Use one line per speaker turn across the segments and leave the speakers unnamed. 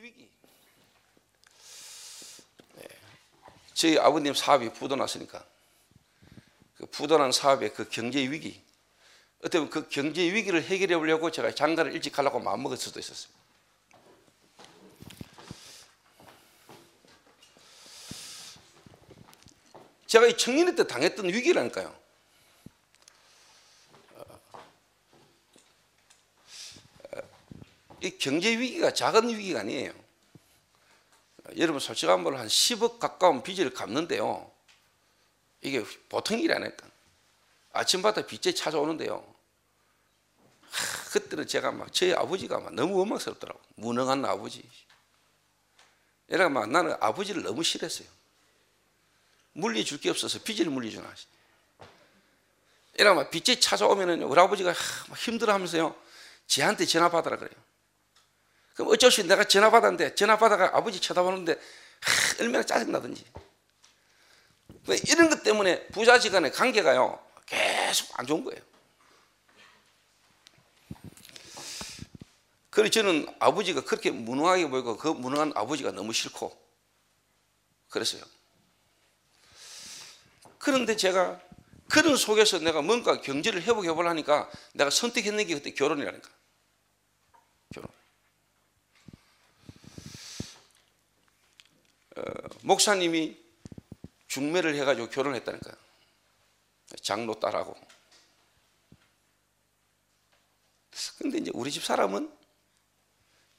위기. 네. 저희 아버님 사업이 부도났으니까 그 부도난 사업의 그 경제 위기. 보면 그 경제 위기를 해결해 보려고 제가 장가를 일찍 가려고 마음먹을 수도 있었어요. 제가 이 청년회 때 당했던 위기라니까요. 이 경제 위기가 작은 위기가 아니에요. 여러분 솔직한 말로 한 10억 가까운 빚을 갚는데요. 이게 보통 일이 아니까. 아침마다 빚이 찾아오는데요. 하, 그때는 제가 막 저희 아버지가 막 너무 원망스럽더라고. 무능한 아버지. 이래가 막 나는 아버지를 너무 싫었어요. 물리줄 게 없어서 빚을 물리주나. 이래가 막 빚이 찾아오면은 우리 아버지가 힘들어하면서요. 지한테 전화 받으라 그래요. 그럼 어쩔 수 없이 내가 전화 받았는데 전화 받아가 아버지 쳐다보는데 하, 얼마나 짜증나든지. 이런 것 때문에 부자지 간의 관계가요 계속 안 좋은 거예요. 그래서 저는 아버지가 그렇게 무능하게 보이고 그 무능한 아버지가 너무 싫고 그랬어요. 그런데 제가 그런 속에서 내가 뭔가 경제를 회복해 보려니까 내가 선택했는 게 그때 결혼이라니까. 결혼. 목사님이 중매를 해가지고 결혼했다니까요. 장로 딸하고. 근데 이제 우리 집 사람은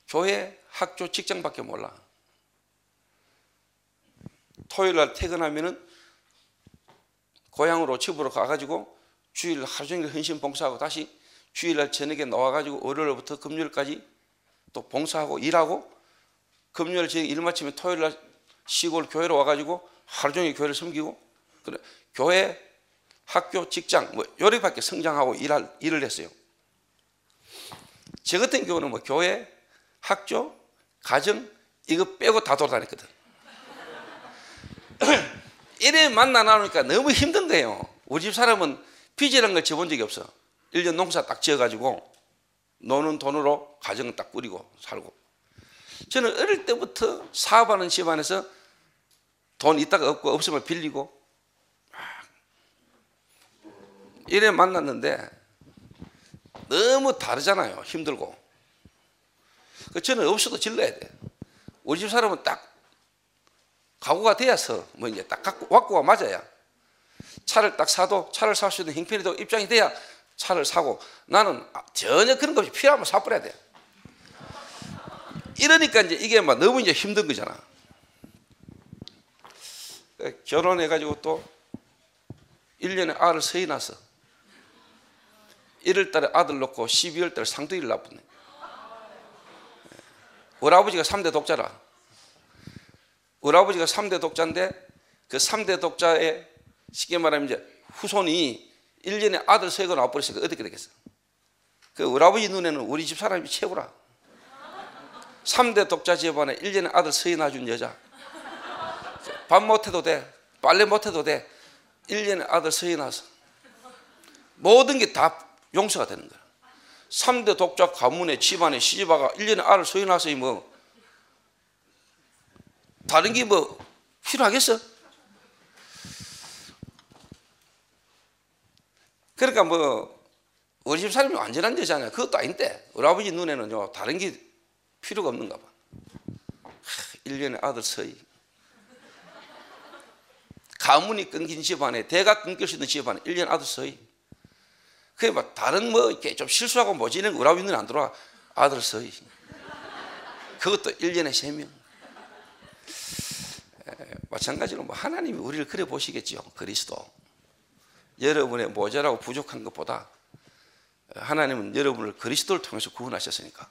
교회, 학교, 직장밖에 몰라. 토요일 날 퇴근하면은 고향으로 집으로 가가지고 주일 하루 종일 헌신 봉사하고 다시 주일 날 저녁에 나와가지고 월요일부터 금요일까지 또 봉사하고 일하고 금요일 저녁 일 마치면 토요일 날 시골 교회로 와가지고 하루 종일 교회를 섬기고 그래 교회, 학교, 직장 뭐 요리밖에 성장하고 일할 일을 했어요. 저 같은 경우는 뭐 교회, 학교, 가정 이거 빼고 다 돌아다녔거든. 이래 만나 나오니까 너무 힘든 거예요. 우리 집 사람은 빚이라는 걸 지어본 적이 없어. 1년 농사 딱 지어가지고 노는 돈으로 가정을 딱 꾸리고 살고. 저는 어릴 때부터 사업하는 집안에서 돈 있다가 없고 없으면 빌리고 이래 만났는데 너무 다르잖아요. 힘들고. 그 저는 없어도 질러야 돼. 우리 집 사람은 딱 각오가 되어서 뭐 이제 딱 갖고 왔고가 맞아야 차를 딱 사도 차를 살 수 있는 형편이 되고 입장이 돼야 차를 사고 나는 전혀 그런 것 없이 필요하면 사버려야 돼. 이러니까 이제 이게 막 너무 이제 힘든 거잖아. 결혼해가지고 또 1년에 알을 서이 나서 1월 달에 아들 놓고 12월 달에 상도일 나쁘네. 우리 아버지가 3대 독자라. 우리 아버지가 3대 독자인데 그 3대 독자의 쉽게 말하면 이제 후손이 1년에 아들 세거 나와버렸으니까 어떻게 되겠어? 그 우리 아버지 눈에는 우리 집 사람이 최고라. 3대 독자 집안에 1년에 아들 서이 낳아준 여자. 밥 못해도 돼. 빨래 못해도 돼. 1년에 아들 서이 나서. 모든 게 다 용서가 되는 거야. 3대 독자 가문의 집안에 시집아가 1년에 아들 서이 나서 뭐 다른 게 뭐 필요하겠어? 그러니까 뭐 우리 집 사람이 완전한 여자냐 그것도 아닌데 우리 아버지 눈에는요 다른 게 필요가 없는가 봐. 하, 1년에 아들 서희. 가문이 끊긴 집안에 대가 끊길 수 있는 집안에 1년 아들 서희. 그게 막 다른 뭐 이렇게 좀 실수하고 모지는 우리 아버지 눈에 안 들어와 아들 서희. 그것도 1년에 3명. 마찬가지로 뭐 하나님이 우리를 그래 보시겠지요. 그리스도. 여러분의 모자라고 부족한 것보다 하나님은 여러분을 그리스도를 통해서 구원하셨으니까.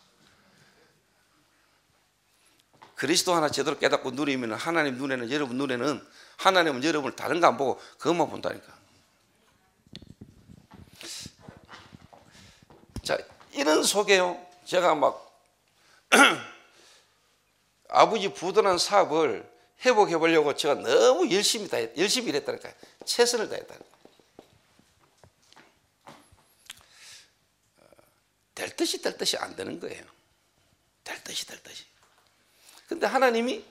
그리스도 하나 제대로 깨닫고 누리면 하나님 눈에는 여러분 눈에는 하나님은 여러분을 다른 거 안 보고 그것만 본다니까. 자, 이런 속에요. 제가 막 아버지 부도난 사업을 회복해 보려고 제가 너무 열심히 다 열심히 일했다니까요. 최선을 다했다. 될 듯이 될 듯이 안 되는 거예요. 될 듯이 될 듯이. 근데 하나님이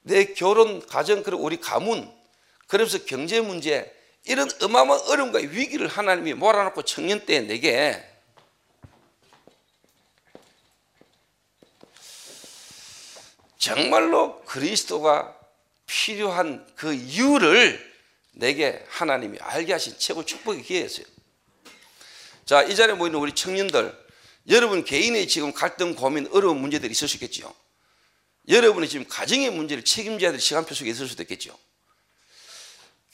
내 결혼, 가정, 그리고 우리 가문, 그러면서 경제 문제, 이런 어마어마한 어려움과 위기를 하나님이 몰아넣고 청년 때 내게 정말로 그리스도가 필요한 그 이유를 내게 하나님이 알게 하신 최고 축복의 기회였어요. 자, 이 자리에 모이는 우리 청년들, 여러분 개인의 지금 갈등, 고민, 어려운 문제들이 있겠죠. 여러분이 지금 가정의 문제를 책임져야 될 시간표 속에 있을 수도 있겠죠.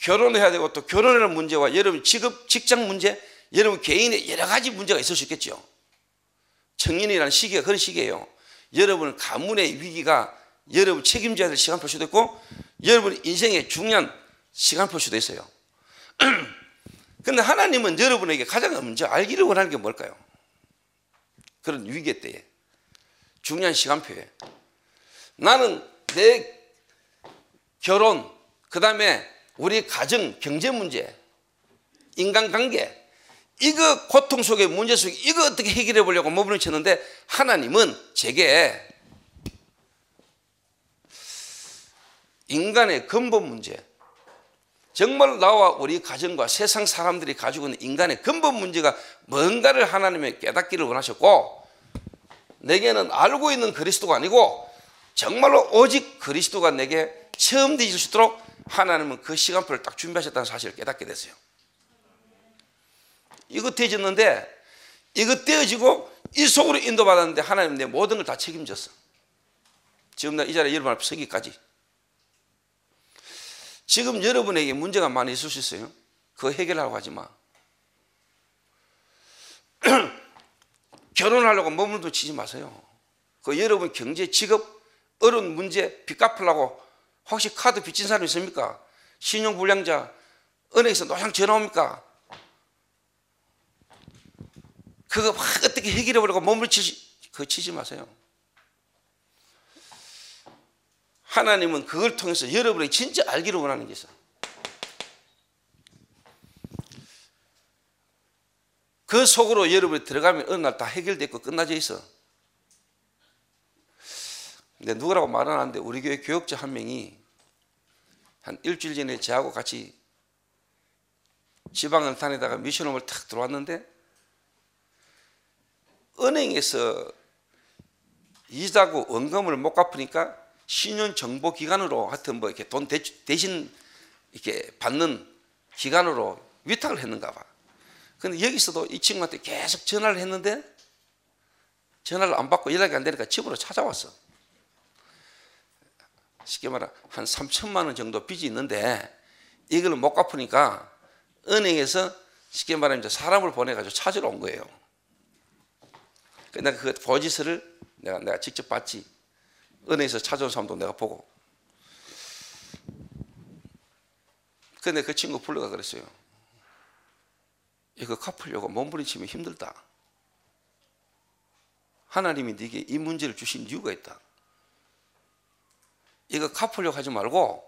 결혼해야 되고 또 결혼하는 문제와 여러분 직업, 직장 문제, 여러분 개인의 여러 가지 문제가 있을 수 있겠죠. 청년이라는 시기가 그런 시기예요. 여러분 가문의 위기가 여러분 책임져야 될 시간표 수도 있고 여러분 인생의 중요한 시간표 수도 있어요. 근데 하나님은 여러분에게 가장 먼저 알기를 원하는 게 뭘까요? 그런 위기 때에 중요한 시간표에 나는 내 결혼 그 다음에 우리 가정 경제 문제 인간관계 이거 고통 속에 문제 속에 이거 어떻게 해결해 보려고 몸을 쳤는데 하나님은 제게 인간의 근본 문제 정말 나와 우리 가정과 세상 사람들이 가지고 있는 인간의 근본 문제가 뭔가를 하나님의 깨닫기를 원하셨고 내게는 알고 있는 그리스도가 아니고 정말로 오직 그리스도가 내게 처음 되실 수 있도록 하나님은 그 시간표를 딱 준비하셨다는 사실을 깨닫게 됐어요. 이거 되어졌는데 이거 떼어지고 이 속으로 인도받았는데 하나님 내 모든 걸 다 책임졌어. 지금 나 이 자리에 여러분 앞에 서기까지. 지금 여러분에게 문제가 많이 있을 수 있어요. 그거 해결하려고 하지 마. 결혼하려고 머물도 치지 마세요. 그 여러분 경제, 직업, 어려운 문제, 빚 갚으려고 혹시 카드 빚진 사람 있습니까? 신용불량자, 은행에서 노상 전화 옵니까? 그거 막 어떻게 해결해 보려고 몸을 치지, 그거 치지 마세요. 하나님은 그걸 통해서 여러분이 진짜 알기를 원하는 게 있어. 그 속으로 여러분이 들어가면 어느 날 다 해결됐고 끝나져 있어. 근데 누구라고 말은 안 하는데 우리 교회 교역자 한 명이 한 일주일 전에 저하고 같이 지방은탄에다가 미션홈을 탁 들어왔는데 은행에서 이자고 원금을 못 갚으니까 신용정보기관으로 하여튼 뭐 이렇게 돈 대신 이렇게 받는 기관으로 위탁을 했는가 봐. 근데 여기서도 이 친구한테 계속 전화를 했는데 전화를 안 받고 연락이 안 되니까 집으로 찾아왔어. 쉽게 말하 한 3천만 원 정도 빚이 있는데 이걸 못 갚으니까 은행에서 쉽게 말하면 사람을 보내가지고 찾으러 온 거예요. 내가 그 보지서를 내가 내가 직접 봤지. 은행에서 찾아온 사람도 내가 보고. 근데 그 친구 불러가 그랬어요. 이거 갚으려고 몸부림치면 힘들다. 하나님이 네게 이 문제를 주신 이유가 있다. 이거 갚으려고 하지 말고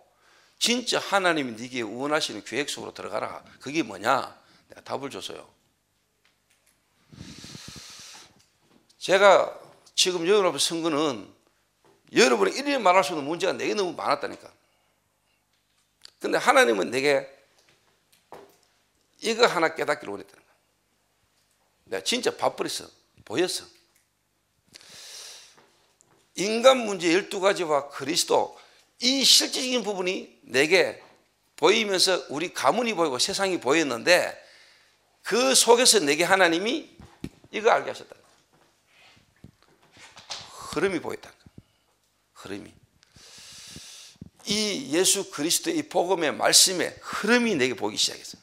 진짜 하나님이 네게 원하시는 계획 속으로 들어가라. 그게 뭐냐? 내가 답을 줬어요. 제가 지금 여러분 앞에 선 거는 여러분이 일일이 말할 수 없는 문제가 내게 너무 많았다니까. 근데 하나님은 내게 이거 하나 깨닫기를 원했다는 거야. 내가 진짜 바쁘랬어. 보였어. 인간 문제 12가지와 그리스도 이 실질적인 부분이 내게 보이면서 우리 가문이 보이고 세상이 보였는데 그 속에서 내게 하나님이 이거 알게 하셨다. 흐름이 보였다. 흐름이. 이 예수 그리스도의 복음의 말씀의 흐름이 내게 보기 시작했어요.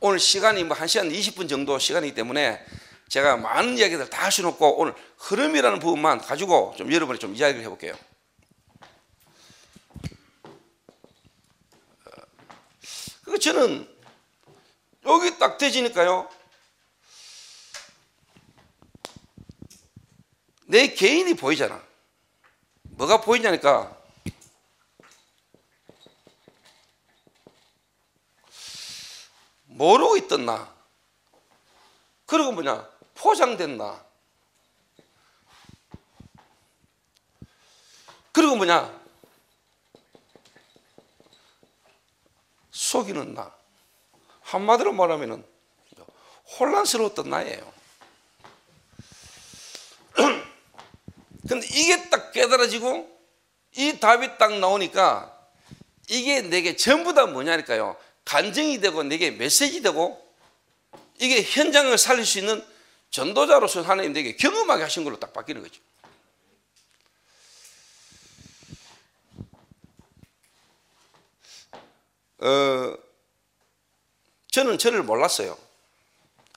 오늘 시간이 뭐 1시간 20분 정도 시간이기 때문에 제가 많은 이야기들 다 없고 오늘 흐름이라는 부분만 가지고 좀 여러분이 좀 이야기를 해볼게요. 그 저는 여기 딱 되지니까요. 내 개인이 보이잖아. 뭐가 보이냐니까 모르고 있던 나. 그리고 뭐냐 포장된 나. 그리고 뭐냐? 속이는 나. 한마디로 말하면은 혼란스러웠던 나예요. 근데 이게 딱 깨달아지고 이 답이 딱 나오니까 이게 내게 전부 다 뭐냐니까요. 간증이 되고 내게 메시지 되고 이게 현장을 살릴 수 있는 전도자로서 하나님 내게 경험하게 하신 걸로 딱 바뀌는 거죠. 어, 저는 저를 몰랐어요.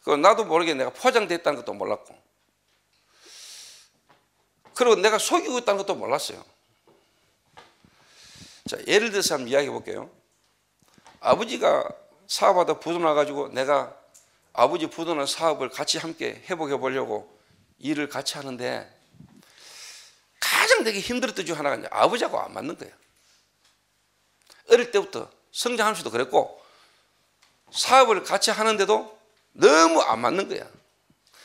그 나도 모르게 내가 포장됐다는 것도 몰랐고, 그리고 내가 속이고 있다는 것도 몰랐어요. 자, 예를 들어서 한번 이야기해 볼게요. 아버지가 사업하다 부도 나가지고 내가 아버지 부도난 사업을 같이 함께 회복해 보려고 일을 같이 하는데 가장 되게 힘들었던 중 하나가 아버지하고 안 맞는 거예요. 어릴 때부터 성장하면서도 그랬고 사업을 같이 하는데도 너무 안 맞는 거야.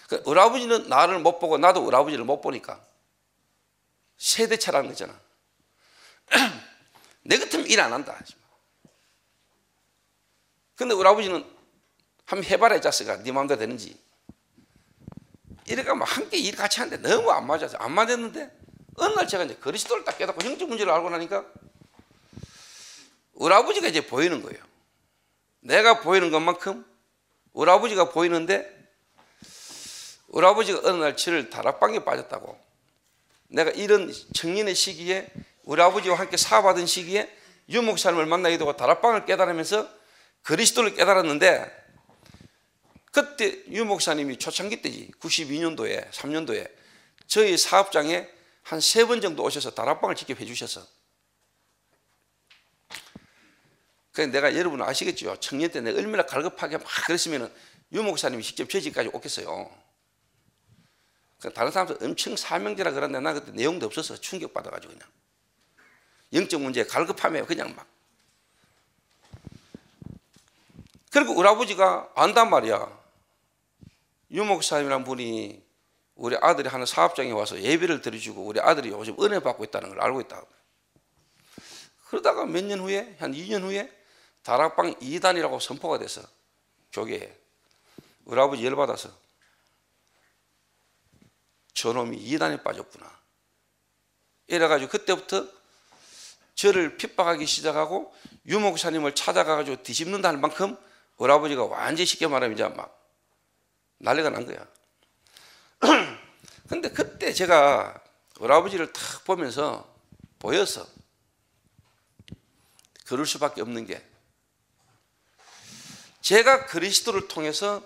그 우리 아버지는 나를 못 보고 나도 우리 아버지를 못 보니까 세대 차라는 거잖아. 내 같으면 일 안 한다. 근데 우리 아버지는 한번 해봐라 이 자식아. 네 마음대로 되는지. 이래가 막 함께 일 같이 하는데 너무 안 맞아서 안 맞았는데 어느 날 제가 이제 그리스도를 딱 깨닫고 형적 문제를 알고 나니까 우리 아버지가 이제 보이는 거예요. 내가 보이는 것만큼 우리 아버지가 보이는데 우리 아버지가 어느 날 저를 다락방에 빠졌다고. 내가 이런 청년의 시기에 우리 아버지와 함께 사업하던 시기에 유목사님을 만나게 되고 다락방을 깨달으면서 그리스도를 깨달았는데 그때 유 목사님이 초창기 때지 92년도에 3년도에 저희 사업장에 한 세 번 정도 오셔서 다락방을 직접 해주셔서. 그래서 내가 여러분 아시겠죠 청년 때 내가 얼마나 갈급하게 막 그랬으면 유 목사님이 직접 저희 집까지 오겠어요. 다른 사람들 엄청 사명제라 그러는데 나 그때 내용도 없어서 충격받아가지고 그냥. 영적 문제 갈급함에 그냥 막. 그리고 우리 아버지가 안단 말이야 유목사님이란 분이 우리 아들이 하는 사업장에 와서 예배를 드려주고 우리 아들이 요즘 은혜 받고 있다는 걸 알고 있다. 그러다가 몇 년 후에 한 2년 후에 다락방 2단이라고 선포가 돼서 교계에 우리 아버지 열받아서 저놈이 2단에 빠졌구나. 이래가지고 그때부터 저를 핍박하기 시작하고 유목사님을 찾아가가지고 뒤집는다 할 만큼 우리 아버지가 완전히 쉽게 말하면 이제 막 난리가 난 거야. 근데 그때 제가 우리 아버지를 탁 보면서 보여서 그럴 수밖에 없는 게 제가 그리스도를 통해서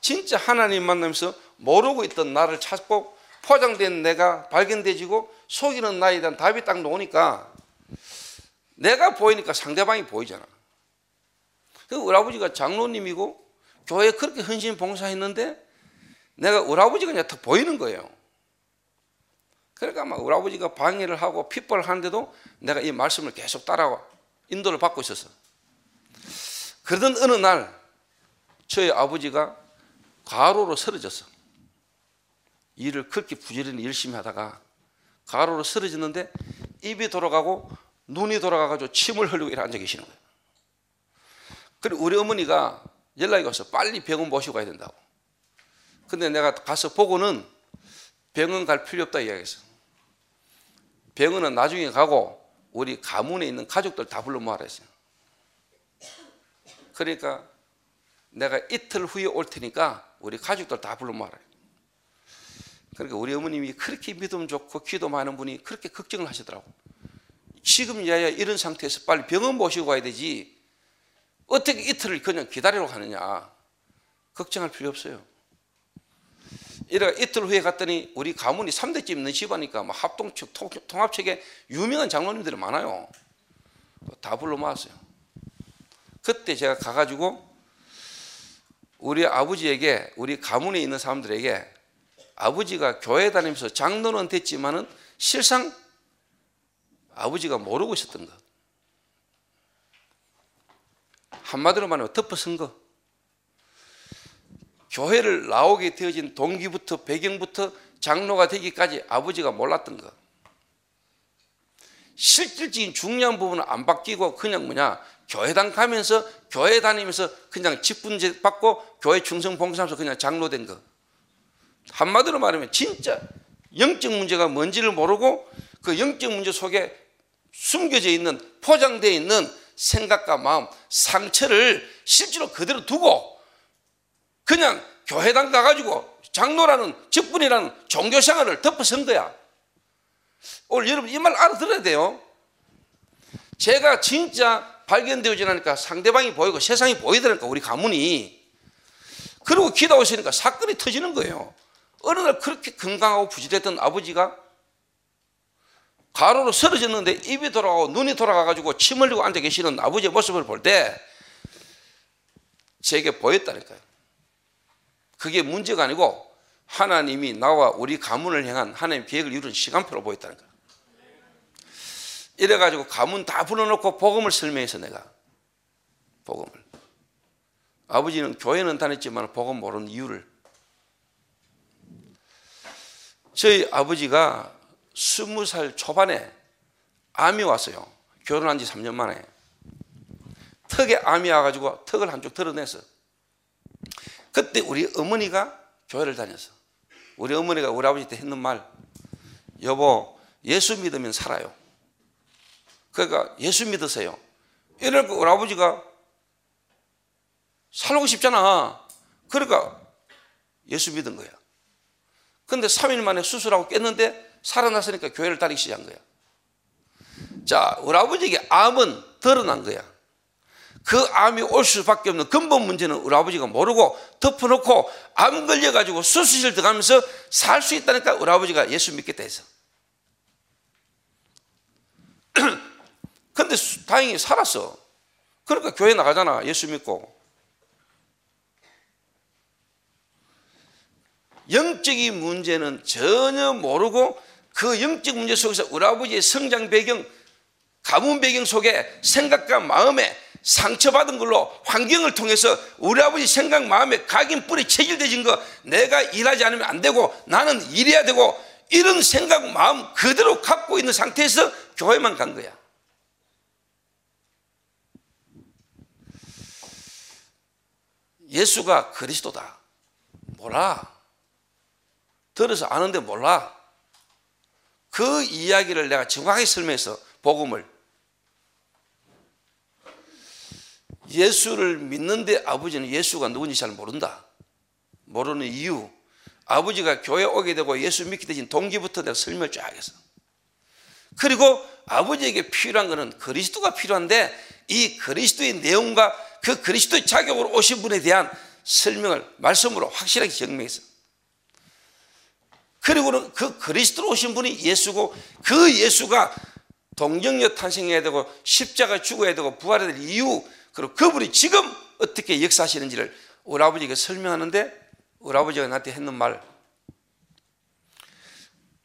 진짜 하나님 만나면서 모르고 있던 나를 찾고 포장된 내가 발견되지고 속이는 나에 대한 답이 딱 나오니까 내가 보이니까 상대방이 보이잖아. 그 우리 아버지가 장로님이고 교회에 그렇게 헌신 봉사했는데 내가 우리 아버지가 그냥 더 보이는 거예요. 그러니까 막 우리 아버지가 방해를 하고 핍박을 하는데도 내가 이 말씀을 계속 따라와 인도를 받고 있었어. 그러던 어느 날 저희 아버지가 과로로 쓰러졌어. 일을 그렇게 부지런히 열심히 하다가 과로로 쓰러졌는데 입이 돌아가고 눈이 돌아가가지고 침을 흘리고 이렇게 앉아 계시는 거예요. 그리고 우리 어머니가 연락이 와서 빨리 병원 모시고 가야 된다고. 근데 내가 가서 보고는 병원 갈 필요 없다 이야기했어. 병원은 나중에 가고 우리 가문에 있는 가족들 다 불러 모아라 했어요. 그러니까 내가 이틀 후에 올 테니까 우리 가족들 다 불러 모아라. 그러니까 우리 어머님이 그렇게 믿음 좋고 기도 많은 분이 그렇게 걱정을 하시더라고. 지금이야 이런 상태에서 빨리 병원 모시고 가야 되지. 어떻게 이틀을 그냥 기다리러 가느냐. 걱정할 필요 없어요. 이래 이틀 후에 갔더니 우리 가문이 3대집 있는 집안이니까 뭐 합동측 통합측에 유명한 장로님들이 많아요. 다 불러 모았어요. 그때 제가 가가지고 우리 아버지에게 우리 가문에 있는 사람들에게 아버지가 교회 다니면서 장로는 됐지만은 실상 아버지가 모르고 있었던 것. 한마디로 말하면 덮어쓴 거. 교회를 나오게 되어진 동기부터 배경부터 장로가 되기까지 아버지가 몰랐던 것. 실질적인 중요한 부분은 안 바뀌고 그냥 뭐냐 교회당 가면서 교회 다니면서 그냥 직분제 받고 교회 충성 봉사하면서 그냥 장로된 거. 한마디로 말하면 진짜 영적 문제가 뭔지를 모르고 그 영적 문제 속에 숨겨져 있는 포장되어 있는 생각과 마음, 상처를 실제로 그대로 두고 그냥 교회당 가가지고 장로라는 직분이라는 종교 생활을 덮어선 거야. 오늘 여러분 이 말 알아들어야 돼요. 제가 진짜 발견되어지 나니까 상대방이 보이고 세상이 보이더라니까 우리 가문이. 그리고 기도하고 있으니까 사건이 터지는 거예요. 어느 날 그렇게 건강하고 부지했던 아버지가 가로로 쓰러졌는데 입이 돌아가고 눈이 돌아가가지고 침 흘리고 앉아 계시는 아버지의 모습을 볼 때 제게 보였다니까요. 그게 문제가 아니고 하나님이 나와 우리 가문을 향한 하나님 계획을 이루는 시간표로 보였다는 거야. 이래가지고 가문 다 불러놓고 복음을 설명해서 내가 복음을 아버지는 교회는 다녔지만 복음 모르는 이유를 저희 아버지가 스무 살 초반에 암이 왔어요. 결혼한 지 3년 만에 턱에 암이 와가지고 턱을 한쪽 드러내서 그때 우리 어머니가 교회를 다녔어. 우리 어머니가 우리 아버지한테 했는 말, 여보, 예수 믿으면 살아요. 그러니까 예수 믿으세요. 이러니까 우리 아버지가 살고 싶잖아. 그러니까 예수 믿은 거야. 근데 3일 만에 수술하고 깼는데 살아났으니까 교회를 다니기 시작한 거야. 자, 우리 아버지에게 암은 드러난 거야. 그 암이 올 수밖에 없는 근본 문제는 우리 아버지가 모르고 덮어놓고 암 걸려가지고 수술실 들어가면서 살 수 있다니까 우리 아버지가 예수 믿겠다 해서. 근데 다행히 살았어. 그러니까 교회 나가잖아. 예수 믿고. 영적인 문제는 전혀 모르고 그 영적 문제 속에서 우리 아버지의 성장 배경, 가문 배경 속에 생각과 마음에 상처받은 걸로 환경을 통해서 우리 아버지 생각 마음에 각인 뿌리 체질되진 거 내가 일하지 않으면 안 되고 나는 일해야 되고 이런 생각 마음 그대로 갖고 있는 상태에서 교회만 간 거야. 예수가 그리스도다. 몰라. 들어서 아는데 몰라. 그 이야기를 내가 정확하게 설명해서 복음을 예수를 믿는데 아버지는 예수가 누군지 잘 모른다. 모르는 이유. 아버지가 교회 오게 되고 예수 믿게 되신 동기부터 내가 설명을 쫙 했어. 그리고 아버지에게 필요한 것은 그리스도가 필요한데 이 그리스도의 내용과 그 그리스도의 자격으로 오신 분에 대한 설명을 말씀으로 확실하게 증명했어. 그리고는 그 그리스도로 오신 분이 예수고 그 예수가 동정녀 탄생해야 되고 십자가 죽어야 되고 부활해야 될 이유 그리고 그분이 지금 어떻게 역사하시는지를 우리 아버지가 설명하는데 우리 아버지가 나한테 했는 말,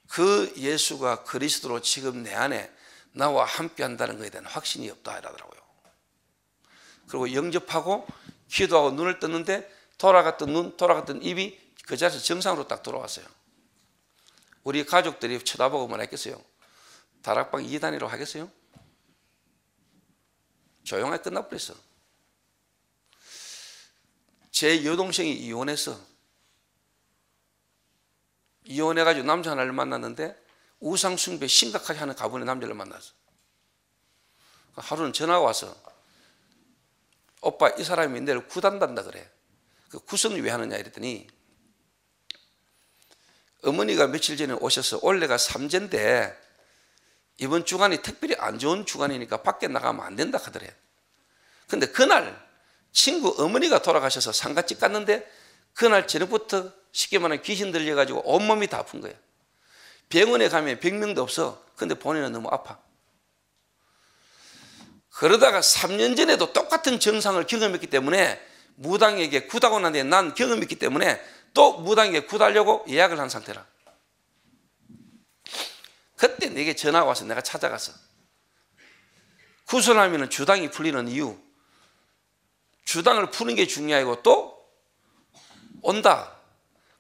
그 예수가 그리스도로 지금 내 안에 나와 함께 한다는 것에 대한 확신이 없다 이러더라고요. 그리고 영접하고 기도하고 눈을 떴는데 돌아갔던 눈, 돌아갔던 입이 그 자리에서 정상으로 딱 돌아왔어요. 우리 가족들이 쳐다보고 뭐 했겠어요? 다락방 2단위로 하겠어요? 조용하게 끝나버렸어. 제 여동생이 이혼했어. 이혼해가지고 남자 하나를 만났는데 우상숭배 심각하게 하는 가문의 남자를 만났어. 하루는 전화가 와서 오빠 이 사람이 내를 구단단다 그래. 그 구성이 왜 하느냐 이랬더니 어머니가 며칠 전에 오셔서 올해가 삼재인데 이번 주간이 특별히 안 좋은 주간이니까 밖에 나가면 안 된다 하더래. 근데 그날 친구 어머니가 돌아가셔서 상가집 갔는데 그날 저녁부터 쉽게 말하면 귀신 들려가지고 온몸이 다 아픈 거야. 병원에 가면 병명도 없어. 근데 본인은 너무 아파. 그러다가 3년 전에도 똑같은 증상을 경험했기 때문에 무당에게 구다고 난데 난 경험했기 때문에 또 무당에게 구달려고 예약을 한 상태라. 그때 내게 전화가 와서 내가 찾아갔어. 구슬하면 주당이 풀리는 이유. 주당을 푸는 게 중요하고 또 온다.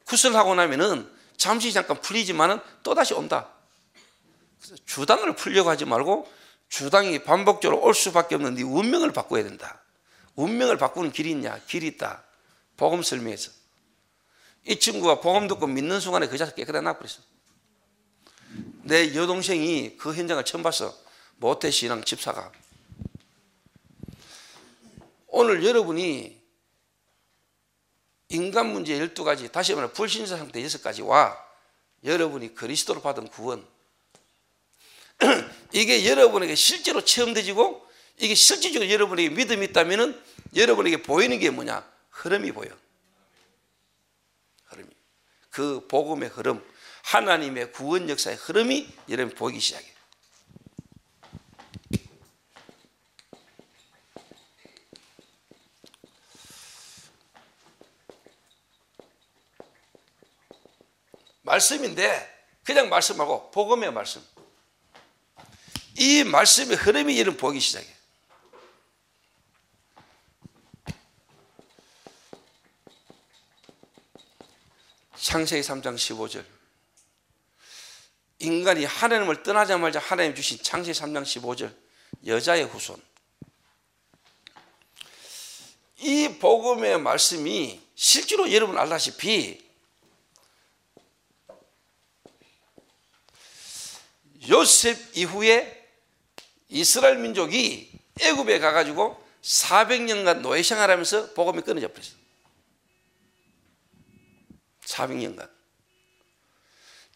구슬하고 나면은 잠시 잠깐 풀리지만은 또 다시 온다. 주당을 풀려고 하지 말고 주당이 반복적으로 올 수밖에 없는 네 운명을 바꿔야 된다. 운명을 바꾸는 길이 있냐? 길이 있다. 복음 설명해서. 이 친구가 복음 듣고 믿는 순간에 그 자식 깨끗하게 나버렸어. 내 여동생이 그 현장을 처음 봤어. 모태 신앙 집사가. 오늘 여러분이 인간 문제 12가지, 다시 말해 불신자 상태 6가지와 여러분이 그리스도로 받은 구원. 이게 여러분에게 실제로 체험되지고 이게 실질적으로 여러분에게 믿음이 있다면 여러분에게 보이는 게 뭐냐? 흐름이 보여. 그 복음의 흐름, 하나님의 구원 역사의 흐름이 여러분 보이기 시작해. 말씀인데 그냥 말씀하고 복음의 말씀. 이 말씀의 흐름이 이런 보기 시작해. 창세기 3장 15절. 인간이 하나님을 떠나자마자 하나님 주신 창세기 3장 15절. 여자의 후손. 이 복음의 말씀이 실제로 여러분 알다시피 요셉 이후에 이스라엘 민족이 애굽에 가가지고 400년간 노예 생활하면서 복음이 끊어져 버렸어. 400년간.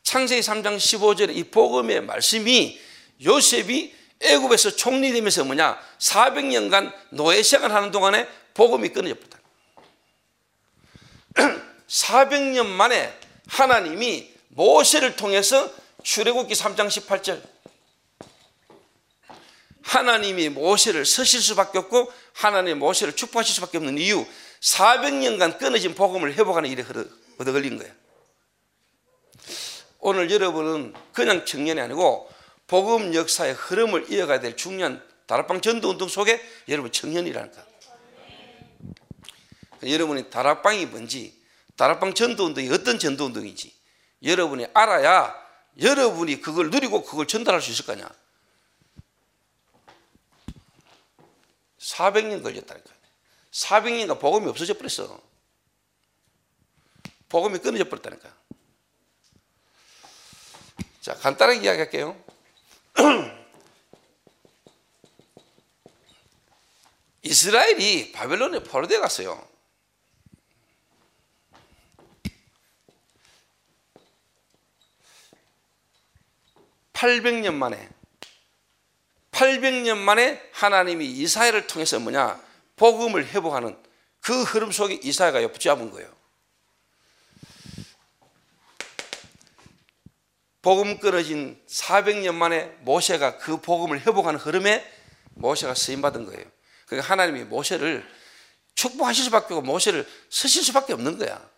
창세기 3장 15절에 이 복음의 말씀이 요셉이 애굽에서 총리되면서 뭐냐 400년간 노예 생활 하는 동안에 복음이 끊어져 버렸다. 400년 만에 하나님이 모세를 통해서 출애굽기 3장 18절 하나님이 모세를 서실 수밖에 없고 하나님이 모세를 축복하실 수밖에 없는 이유 400년간 끊어진 복음을 회복하는 일에 얻어 걸린 거예요. 오늘 여러분은 그냥 청년이 아니고 복음 역사의 흐름을 이어가야 될 중요한 다락방 전도 운동 속에 여러분 청년이라는 거. 여러분이 다락방이 뭔지, 다락방 전도 운동이 어떤 전도 운동인지 여러분이 알아야 여러분이 그걸 누리고 그걸 전달할 수 있을 거냐. 400년 걸렸다니까. 400년간 복음이 없어져 버렸어. 복음이 끊어져 버렸다니까. 자, 간단하게 이야기할게요. 이스라엘이 바벨론에 포로되어 갔어요. 800년 만에 800년 만에 하나님이 이사야를 통해서 뭐냐 복음을 회복하는 그 흐름 속에 이사야가 붙잡은 거예요. 복음 끊어진 400년 만에 모세가 그 복음을 회복하는 흐름에 모세가 쓰임 받은 거예요. 그러니까 하나님이 모세를 축복하실 수밖에 없고 모세를 쓰실 수밖에 없는 거야.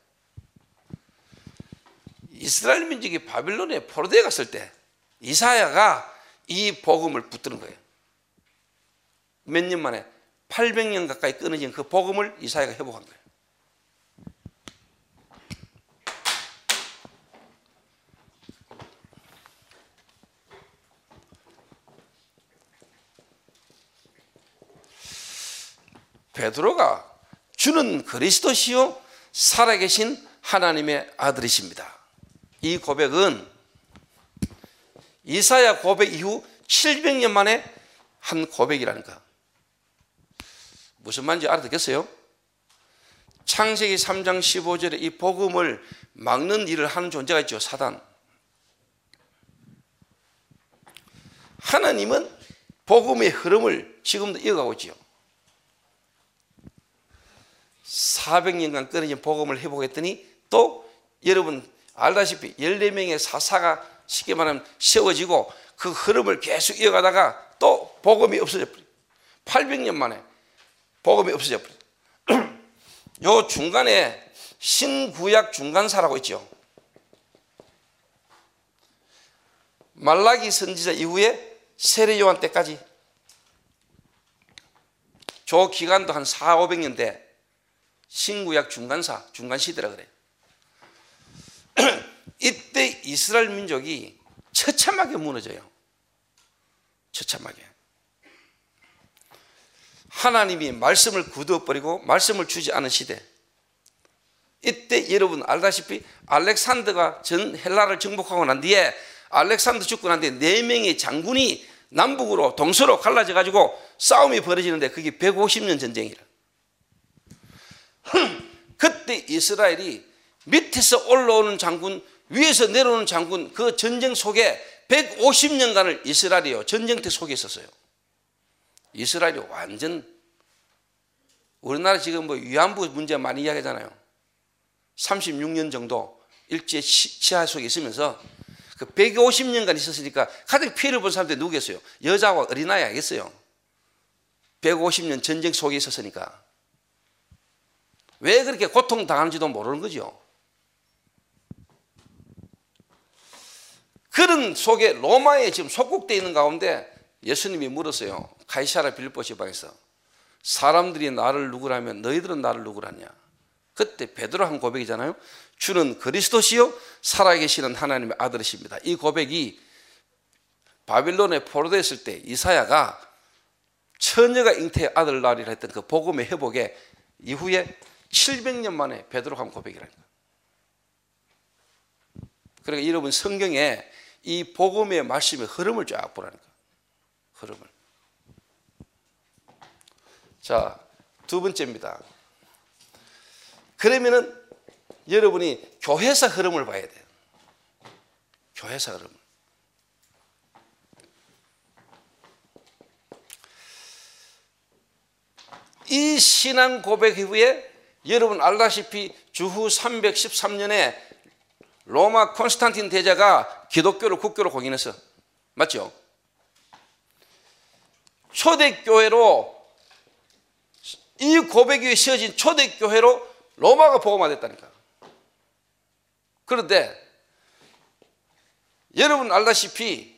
이스라엘 민족이 바빌론에 포로되어 갔을 때 이사야가 이 복음을 붙드는 거예요. 몇 년 만에 800년 가까이 끊어진 그 복음을 이사야가 회복한 거예요. 베드로가 주는 그리스도시요 살아계신 하나님의 아들이십니다. 이 고백은 이사야 고백 이후 700년 만에 한 고백이라는 거. 무슨 말인지 알아듣겠어요? 창세기 3장 15절에 이 복음을 막는 일을 하는 존재가 있죠. 사단. 하나님은 복음의 흐름을 지금도 이어가고 있죠. 400년간 끊어진 복음을 회복했더니 또 여러분 알다시피 14명의 사사가 쉽게 말하면 세워지고 그 흐름을 계속 이어가다가 또 복음이 없어져 버려. 800년 만에 복음이 없어져 버려. 요 중간에 신구약 중간사라고 있죠. 말라기 선지자 이후에 세례 요한 때까지 저 기간도 한 4, 500년 대 신구약 중간사, 중간시대라 그래. 이때 이스라엘 민족이 처참하게 무너져요. 처참하게. 하나님이 말씀을 굳어버리고 말씀을 주지 않은 시대. 이때 여러분 알다시피 알렉산더가 전 헬라를 정복하고 난 뒤에 알렉산더 죽고 난 뒤에 네 명의 장군이 남북으로 동서로 갈라져 가지고 싸움이 벌어지는데 그게 150년 전쟁이라. 그때 이스라엘이 밑에서 올라오는 장군, 위에서 내려오는 장군 그 전쟁 속에 150년간을 이스라엘이요 전쟁터 속에 있었어요. 이스라엘이 완전 우리나라 지금 뭐 위안부 문제 많이 이야기하잖아요. 36년 정도 일제 치하 속에 있으면서 그 150년간 있었으니까 가장 피해를 본 사람들이 누구겠어요? 여자와 어린아이 알겠어요? 150년 전쟁 속에 있었으니까. 왜 그렇게 고통당하는지도 모르는 거죠. 그런 속에 로마에 지금 속국되어 있는 가운데 예수님이 물었어요. 카이사라 빌보 지방에서 사람들이 나를 누구라면 너희들은 나를 누구라냐? 그때 베드로 한 고백이잖아요. 주는 그리스도시요 살아계시는 하나님의 아들이십니다. 이 고백이 바빌론에 포로됐을 때 이사야가 처녀가 잉태의 아들 낳으리라 했던 그 복음의 회복에 이후에 700년 만에 베드로 한 고백이라니까. 그러니까 여러분 성경에 이 복음의 말씀의 흐름을 쫙 보라니까. 흐름을. 자, 두 번째입니다. 그러면은 여러분이 교회사 흐름을 봐야 돼요. 교회사 흐름. 이 신앙 고백 이후에 여러분 알다시피 주후 313년에 로마 콘스탄틴 대제가 기독교를 국교로 공인했어. 맞죠? 초대교회로 이 고백 위에 씌어진 초대교회로 로마가 복음화됐다니까. 그런데 여러분 알다시피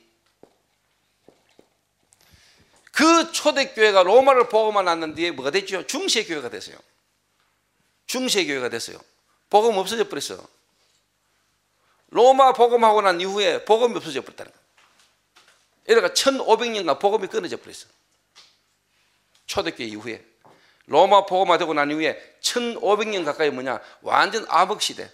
그 초대교회가 로마를 복음화 났는 뒤에 뭐가 됐죠? 중세교회가 됐어요. 중세 교회가 됐어요. 복음 없어져 버렸어. 로마 복음하고 난 이후에 복음이 없어져 버렸다는 거야. 이래가 1500년간 복음이 끊어져 버렸어. 초대교회 이후에. 로마 복음화 되고 난 이후에 1500년 가까이 뭐냐? 완전 암흑 시대.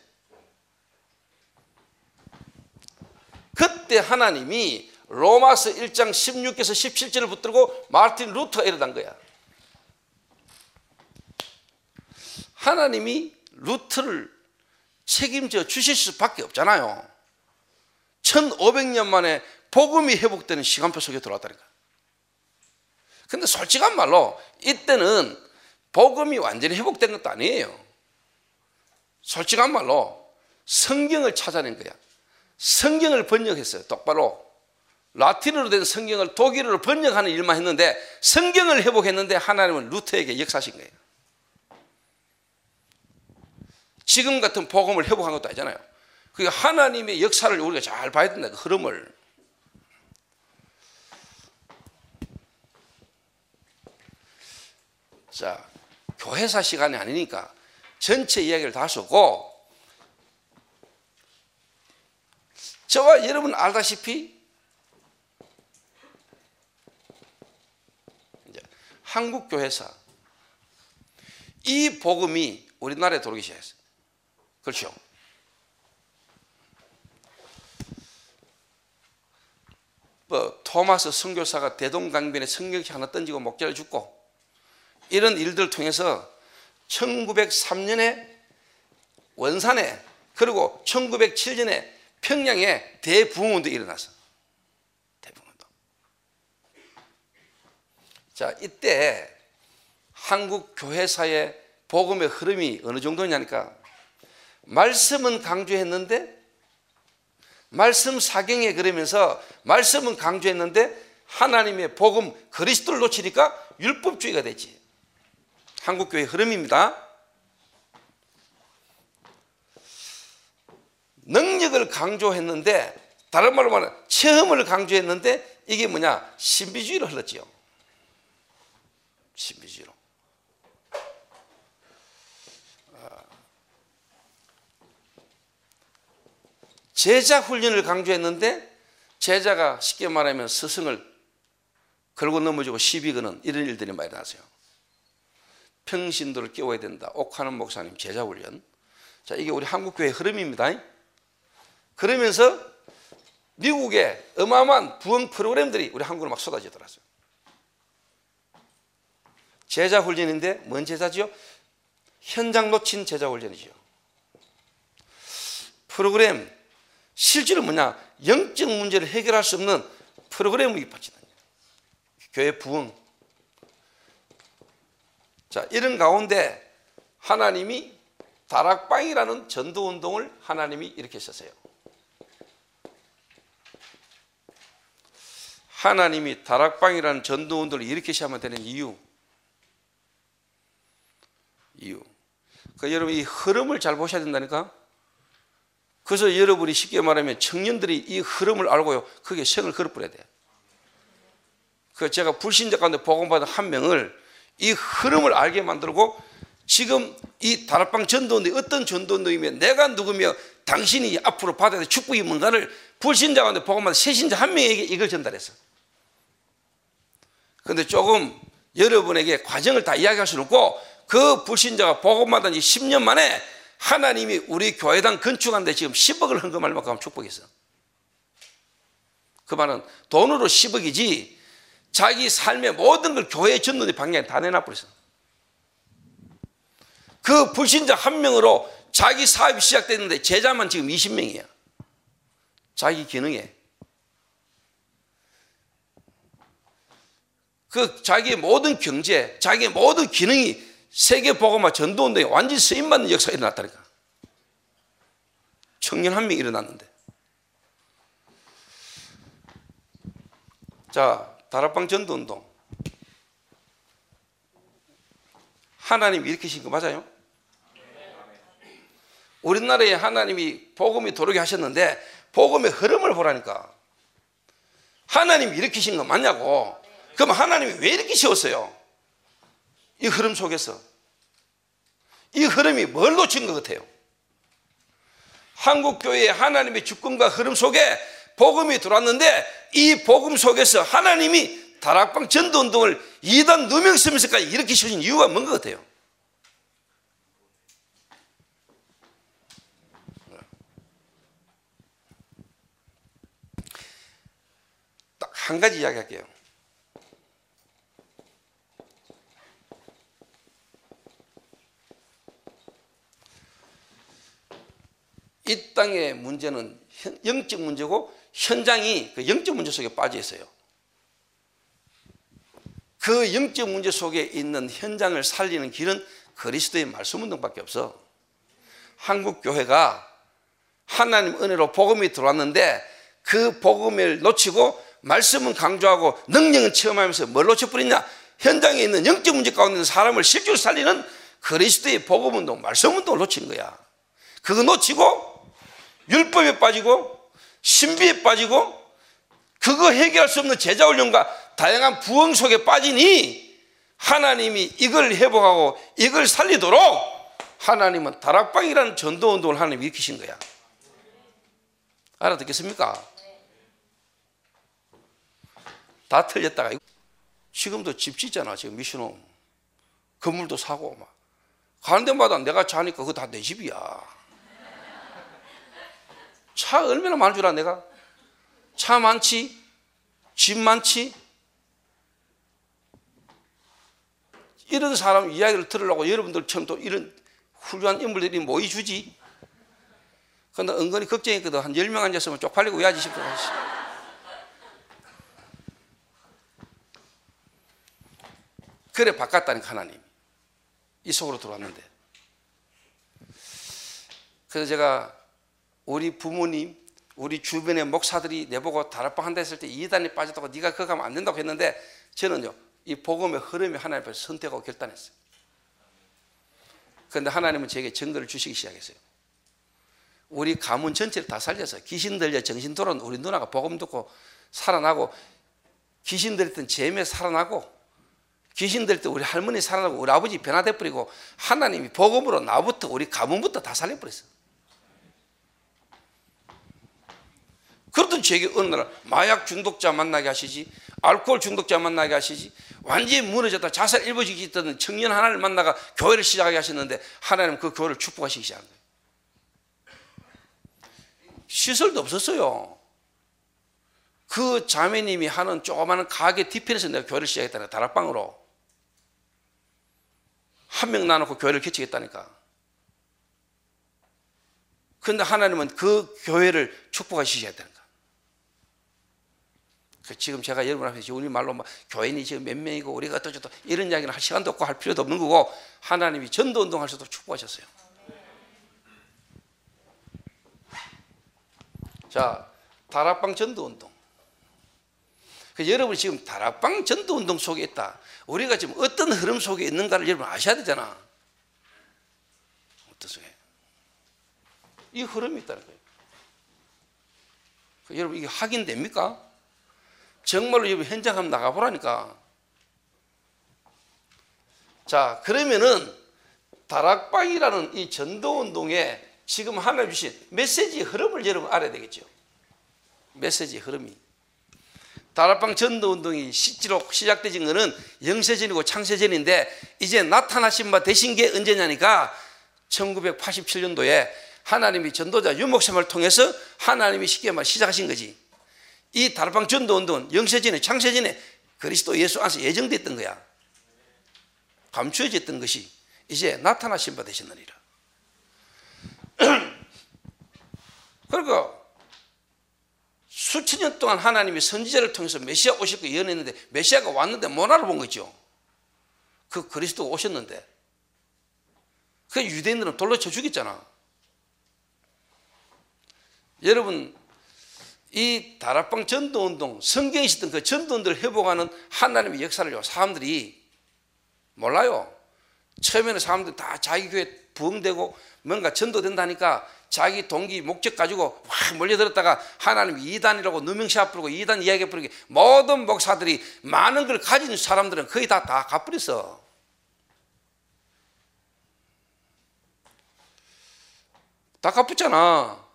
그때 하나님이 로마서 1장 16에서 17절을 붙들고 마르틴 루터가 일어난 거야. 하나님이 루트를 책임져 주실 수밖에 없잖아요. 1500년 만에 복음이 회복되는 시간표 속에 들어왔다니까. 근데 솔직한 말로 이때는 복음이 완전히 회복된 것도 아니에요. 솔직한 말로 성경을 찾아낸 거야. 성경을 번역했어요. 똑바로. 라틴어로 된 성경을 독일어로 번역하는 일만 했는데 성경을 회복했는데 하나님은 루터에게 역사하신 거예요. 지금 같은 복음을 회복한 것도 아니잖아요. 그 하나님의 역사를 우리가 잘 봐야 된다. 그 흐름을. 자, 교회사 시간이 아니니까 전체 이야기를 다 쓰고 저와 여러분 알다시피 한국 교회사 이 복음이 우리나라에 들어오기 시작했어요. 그렇죠? 뭐 토마스 선교사가 대동강변에 성경책 하나 던지고 목자를 죽고 이런 일들을 통해서 1903년에 원산에 그리고 1907년에 평양에 대부흥운동이 일어났어. 대부흥운동. 자, 이때 한국 교회사의 복음의 흐름이 어느 정도냐니까 말씀은 강조했는데 말씀 사경에 그러면서 말씀은 강조했는데 하나님의 복음 그리스도를 놓치니까 율법주의가 되지. 한국 교회 흐름입니다. 능력을 강조했는데 다른 말로 말하면 체험을 강조했는데 이게 뭐냐 신비주의로 흘렀지요. 신비주의로. 제자 훈련을 강조했는데 제자가 쉽게 말하면 스승을 걸고 넘어지고 시비 거는 이런 일들이 많이 나세요. 평신도를 깨워야 된다. 옥하는 목사님 제자 훈련. 자, 이게 우리 한국 교회 흐름입니다. 그러면서 미국의 어마어마한 부흥 프로그램들이 우리 한국으로 막 쏟아지더라고요. 제자 훈련인데 뭔 제자지요? 현장 놓친 제자 훈련이죠. 프로그램 실제로 뭐냐? 영적 문제를 해결할 수 없는 프로그램이 빠지다. 교회 부흥. 자, 이런 가운데 하나님이 다락방이라는 전도 운동을 하나님이 이렇게 썼어요. 하나님이 다락방이라는 전도 운동을 이렇게 시하면 되는 이유. 이유. 그 여러분 이 흐름을 잘 보셔야 된다니까. 그래서 여러분이 쉽게 말하면 청년들이 이 흐름을 알고요. 그게 생을 걸어버려야 돼. 그 제가 불신자 가운데 복음받은 한 명을 이 흐름을 알게 만들고 지금 이 다락방 전도인데 어떤 전도인이면 내가 누구며 당신이 앞으로 받아야 될 축복이 뭔가를 불신자 가운데 복음받은 새신자 한 명에게 이걸 전달했어. 그런데 조금 여러분에게 과정을 다 이야기할 수는 없고 그 불신자가 복음받은 지 10년 만에 하나님이 우리 교회당 건축하는데 지금 10억을 헌금할 만큼 축복이 있어. 그 말은 돈으로 10억이지 자기 삶의 모든 걸 교회 전도의 방향에 다 내놔버렸어. 그 불신자 한 명으로 자기 사업이 시작됐는데 제자만 지금 20명이야. 자기 기능에. 그 자기의 모든 경제, 자기의 모든 기능이 세계 보고마 전도 운동에 완전히 쓰임 받는 역사가 일어났다니까. 청년 한 명 일어났는데. 자, 다락방 전도 운동. 하나님 일으키신 거 맞아요? 우리나라에 하나님이 복음이 도르게 하셨는데 복음의 흐름을 보라니까. 하나님 일으키신 거 맞냐고. 그럼 하나님이 왜 이렇게 세웠어요? 이 흐름 속에서. 이 흐름이 뭘 놓친 것 같아요? 한국 교회의 하나님의 주권과 흐름 속에 복음이 들어왔는데 이 복음 속에서 하나님이 다락방 전도 운동을 이단 누명 쓰면서까지 주신 이유가 뭔 것 같아요? 딱 한 가지 이야기 할게요. 이 땅의 문제는 영적 문제고 현장이 그 영적 문제 속에 빠져 있어요. 그 영적 문제 속에 있는 현장을 살리는 길은 그리스도의 말씀 운동밖에 없어. 한국 교회가 하나님 은혜로 복음이 들어왔는데 그 복음을 놓치고 말씀은 강조하고 능력은 체험하면서 뭘 놓쳐버리냐? 현장에 있는 영적 문제 가운데 사람을 실제로 살리는 그리스도의 복음 운동, 말씀 운동을 놓친 거야. 그거 놓치고 율법에 빠지고 신비에 빠지고 그거 해결할 수 없는 제자 훈련과 다양한 부흥 속에 빠지니 하나님이 이걸 회복하고 이걸 살리도록 하나님은 다락방이라는 전도 운동을 하나님 일으키신 거야. 알아듣겠습니까? 다 틀렸다가 지금도 집 짓잖아. 지금 미션홈 건물도 사고 막 가는 데마다 내가 자니까 그거 다 내 집이야. 차 얼마나 많은 줄 알아, 내가? 차 많지? 집 많지? 이런 사람 이야기를 들으려고 여러분들처럼 또 이런 훌륭한 인물들이 모이주지. 근데 은근히 걱정했거든. 한 10명 앉았으면 쪽팔리고 야지 싶어. 그래 바꿨다니까 하나님. 이 속으로 들어왔는데. 그래서 제가 우리 부모님, 우리 주변의 목사들이 내보고 다락방 한다 했을 때 이단에 빠졌다고 네가 그거 하면 안 된다고 했는데 저는요 이 복음의 흐름이 하나님 앞에서 선택하고 결단했어요. 그런데 하나님은 제게 증거를 주시기 시작했어요. 우리 가문 전체를 다 살려서 귀신 들려 정신 돌아온 우리 누나가 복음 듣고 살아나고 귀신 들던 재매 살아나고 귀신 들때 우리 할머니 살아나고 우리 아버지 변화돼 버리고 하나님이 복음으로 나부터 우리 가문부터 다 살려버렸어요. 그러던 저에게 어느 날 마약 중독자 만나게 하시지 알코올 중독자 만나게 하시지 완전히 무너졌다 자살 일부지기 있던 청년 하나를 만나가 교회를 시작하게 하셨는데 하나님 그 교회를 축복하시기 시작한 거예요. 시설도 없었어요. 그 자매님이 하는 조그마한 가게 뒤편에서 내가 교회를 시작했다는 다락방으로 한 명 나놓고 교회를 개척했다니까. 그런데 하나님은 그 교회를 시작했다니까. 그 지금 제가 여러분 앞에서 우리 말로 막 교인이 지금 몇 명이고 우리가 어쩌고 이런 이야기는 할 시간도 없고 할 필요도 없는 거고 하나님이 전도 운동할 수도 축복하셨어요. 자, 다락방 전도 운동. 그 여러분이 지금 다락방 전도 운동 속에 있다. 우리가 지금 어떤 흐름 속에 있는가를 여러분 아셔야 되잖아. 어떤 속에? 이 흐름이 있다는 거예요. 그 여러분 이게 확인됩니까? 정말로 여러분 현장 한번 나가보라니까. 자, 그러면은 다락방이라는 이 전도 운동에 지금 하나님 주신 메시지 흐름을 여러분 알아야 되겠죠. 메시지 흐름이. 다락방 전도 운동이 실제로 시작되진 것은 영세전이고 창세전인데 이제 나타나신 바 되신 게 언제냐니까 1987년도에 하나님이 전도자 유목샘을 통해서 하나님이 쉽게 말 시작하신 거지. 이 다락방 전도 운동은 영세전에 창세전에 그리스도 예수 안에서 예정됐던 거야. 감추어졌던 것이 이제 나타나신 바 되셨느니라. 그러니까 수천 년 동안 하나님이 선지자를 통해서 메시아 오실 거 예언했는데 메시아가 왔는데 못 알아본 거죠. 그 그리스도 오셨는데 그 유대인들은 돌로 쳐 죽였잖아. 여러분 이 다락방 전도운동 성경에 있었던 그 전도운동을 회복하는 하나님의 역사를 사람들이 몰라요. 처음에는 사람들 다 자기 교회 부흥되고 뭔가 전도된다니까 자기 동기 목적 가지고 확 몰려들었다가 하나님 이단이라고 누명시합 부르고 이단 이야기 부르기 모든 목사들이 많은 걸 가진 사람들은 거의 다 다 갚버렸어. 다 갚았잖아.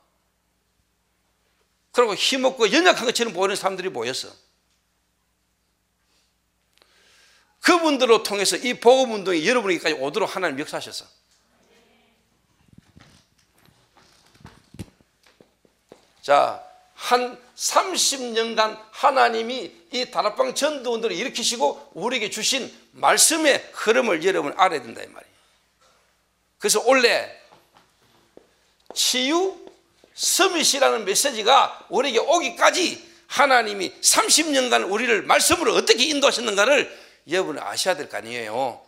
그리고 힘없고 연약한 것처럼 보이는 사람들이 모였어. 그분들로 통해서 이 복음 운동이 여러분에게까지 오도록 하나님 역사하셨어. 자, 한 30년간 하나님이 이 다락방 전도 운동을 일으키시고 우리에게 주신 말씀의 흐름을 여러분 알아야 된다 이 말이에요. 그래서 원래 치유 서밋이라는 메시지가 우리에게 오기까지 하나님이 30년간 우리를 말씀으로 어떻게 인도하셨는가를 여러분 아셔야 될 거 아니에요.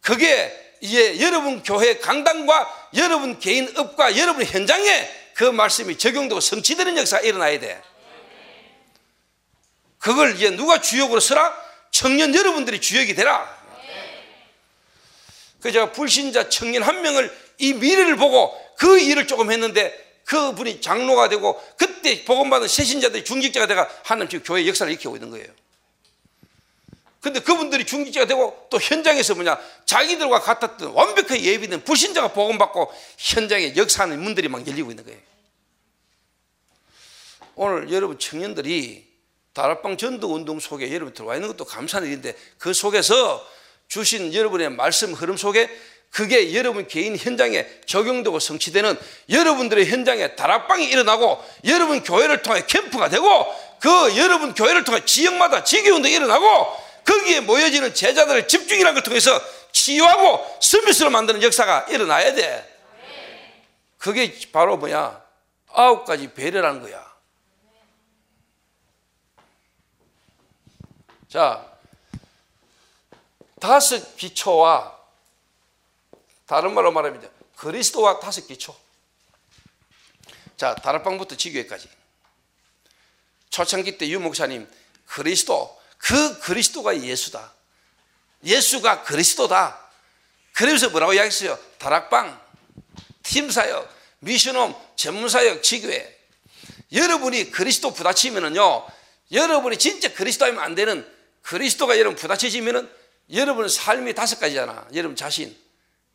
그게 이제 여러분 교회 강단과 여러분 개인 업과 여러분 현장에 그 말씀이 적용되고 성취되는 역사가 일어나야 돼. 그걸 이제 누가 주역으로 서라? 청년 여러분들이 주역이 되라. 그 제가 불신자 청년 한 명을 이 미래를 보고 그 일을 조금 했는데 그 분이 장로가 되고 그때 복음받은 새신자들이 중직자가 돼가 하나님 지금 교회 역사를 일으키고 있는 거예요. 근데 그분들이 중직자가 되고 또 현장에서 뭐냐 자기들과 같았던 완벽하게 예비된 불신자가 복음받고 현장에 역사하는 문들이 막 열리고 있는 거예요. 오늘 여러분 청년들이 다락방 전도 운동 속에 여러분 들어와 있는 것도 감사한 일인데 그 속에서 주신 여러분의 말씀 흐름 속에 그게 여러분 개인 현장에 적용되고 성취되는 여러분들의 현장에 다락방이 일어나고 여러분 교회를 통해 캠프가 되고 그 여러분 교회를 통해 지역마다 지교운동이 일어나고 거기에 모여지는 제자들의 집중이라는 걸 통해서 치유하고 서비스로 만드는 역사가 일어나야 돼. 그게 바로 뭐야? 아홉 가지 배려라는 거야. 자, 다섯 기초와 다른 말로 말하면 그리스도와 다섯 기초. 자, 다락방부터 지교회까지. 초창기 때 유 목사님 그리스도 그 그리스도가 예수다. 예수가 그리스도다. 그래서 뭐라고 이야기했어요? 다락방, 팀사역, 미션홈, 전문사역, 지교회. 여러분이 그리스도 부딪히면은요, 여러분이 진짜 그리스도이면 안 되는 그리스도가 여러분 부딪혀지면은 여러분 삶이 다섯 가지잖아. 여러분 자신,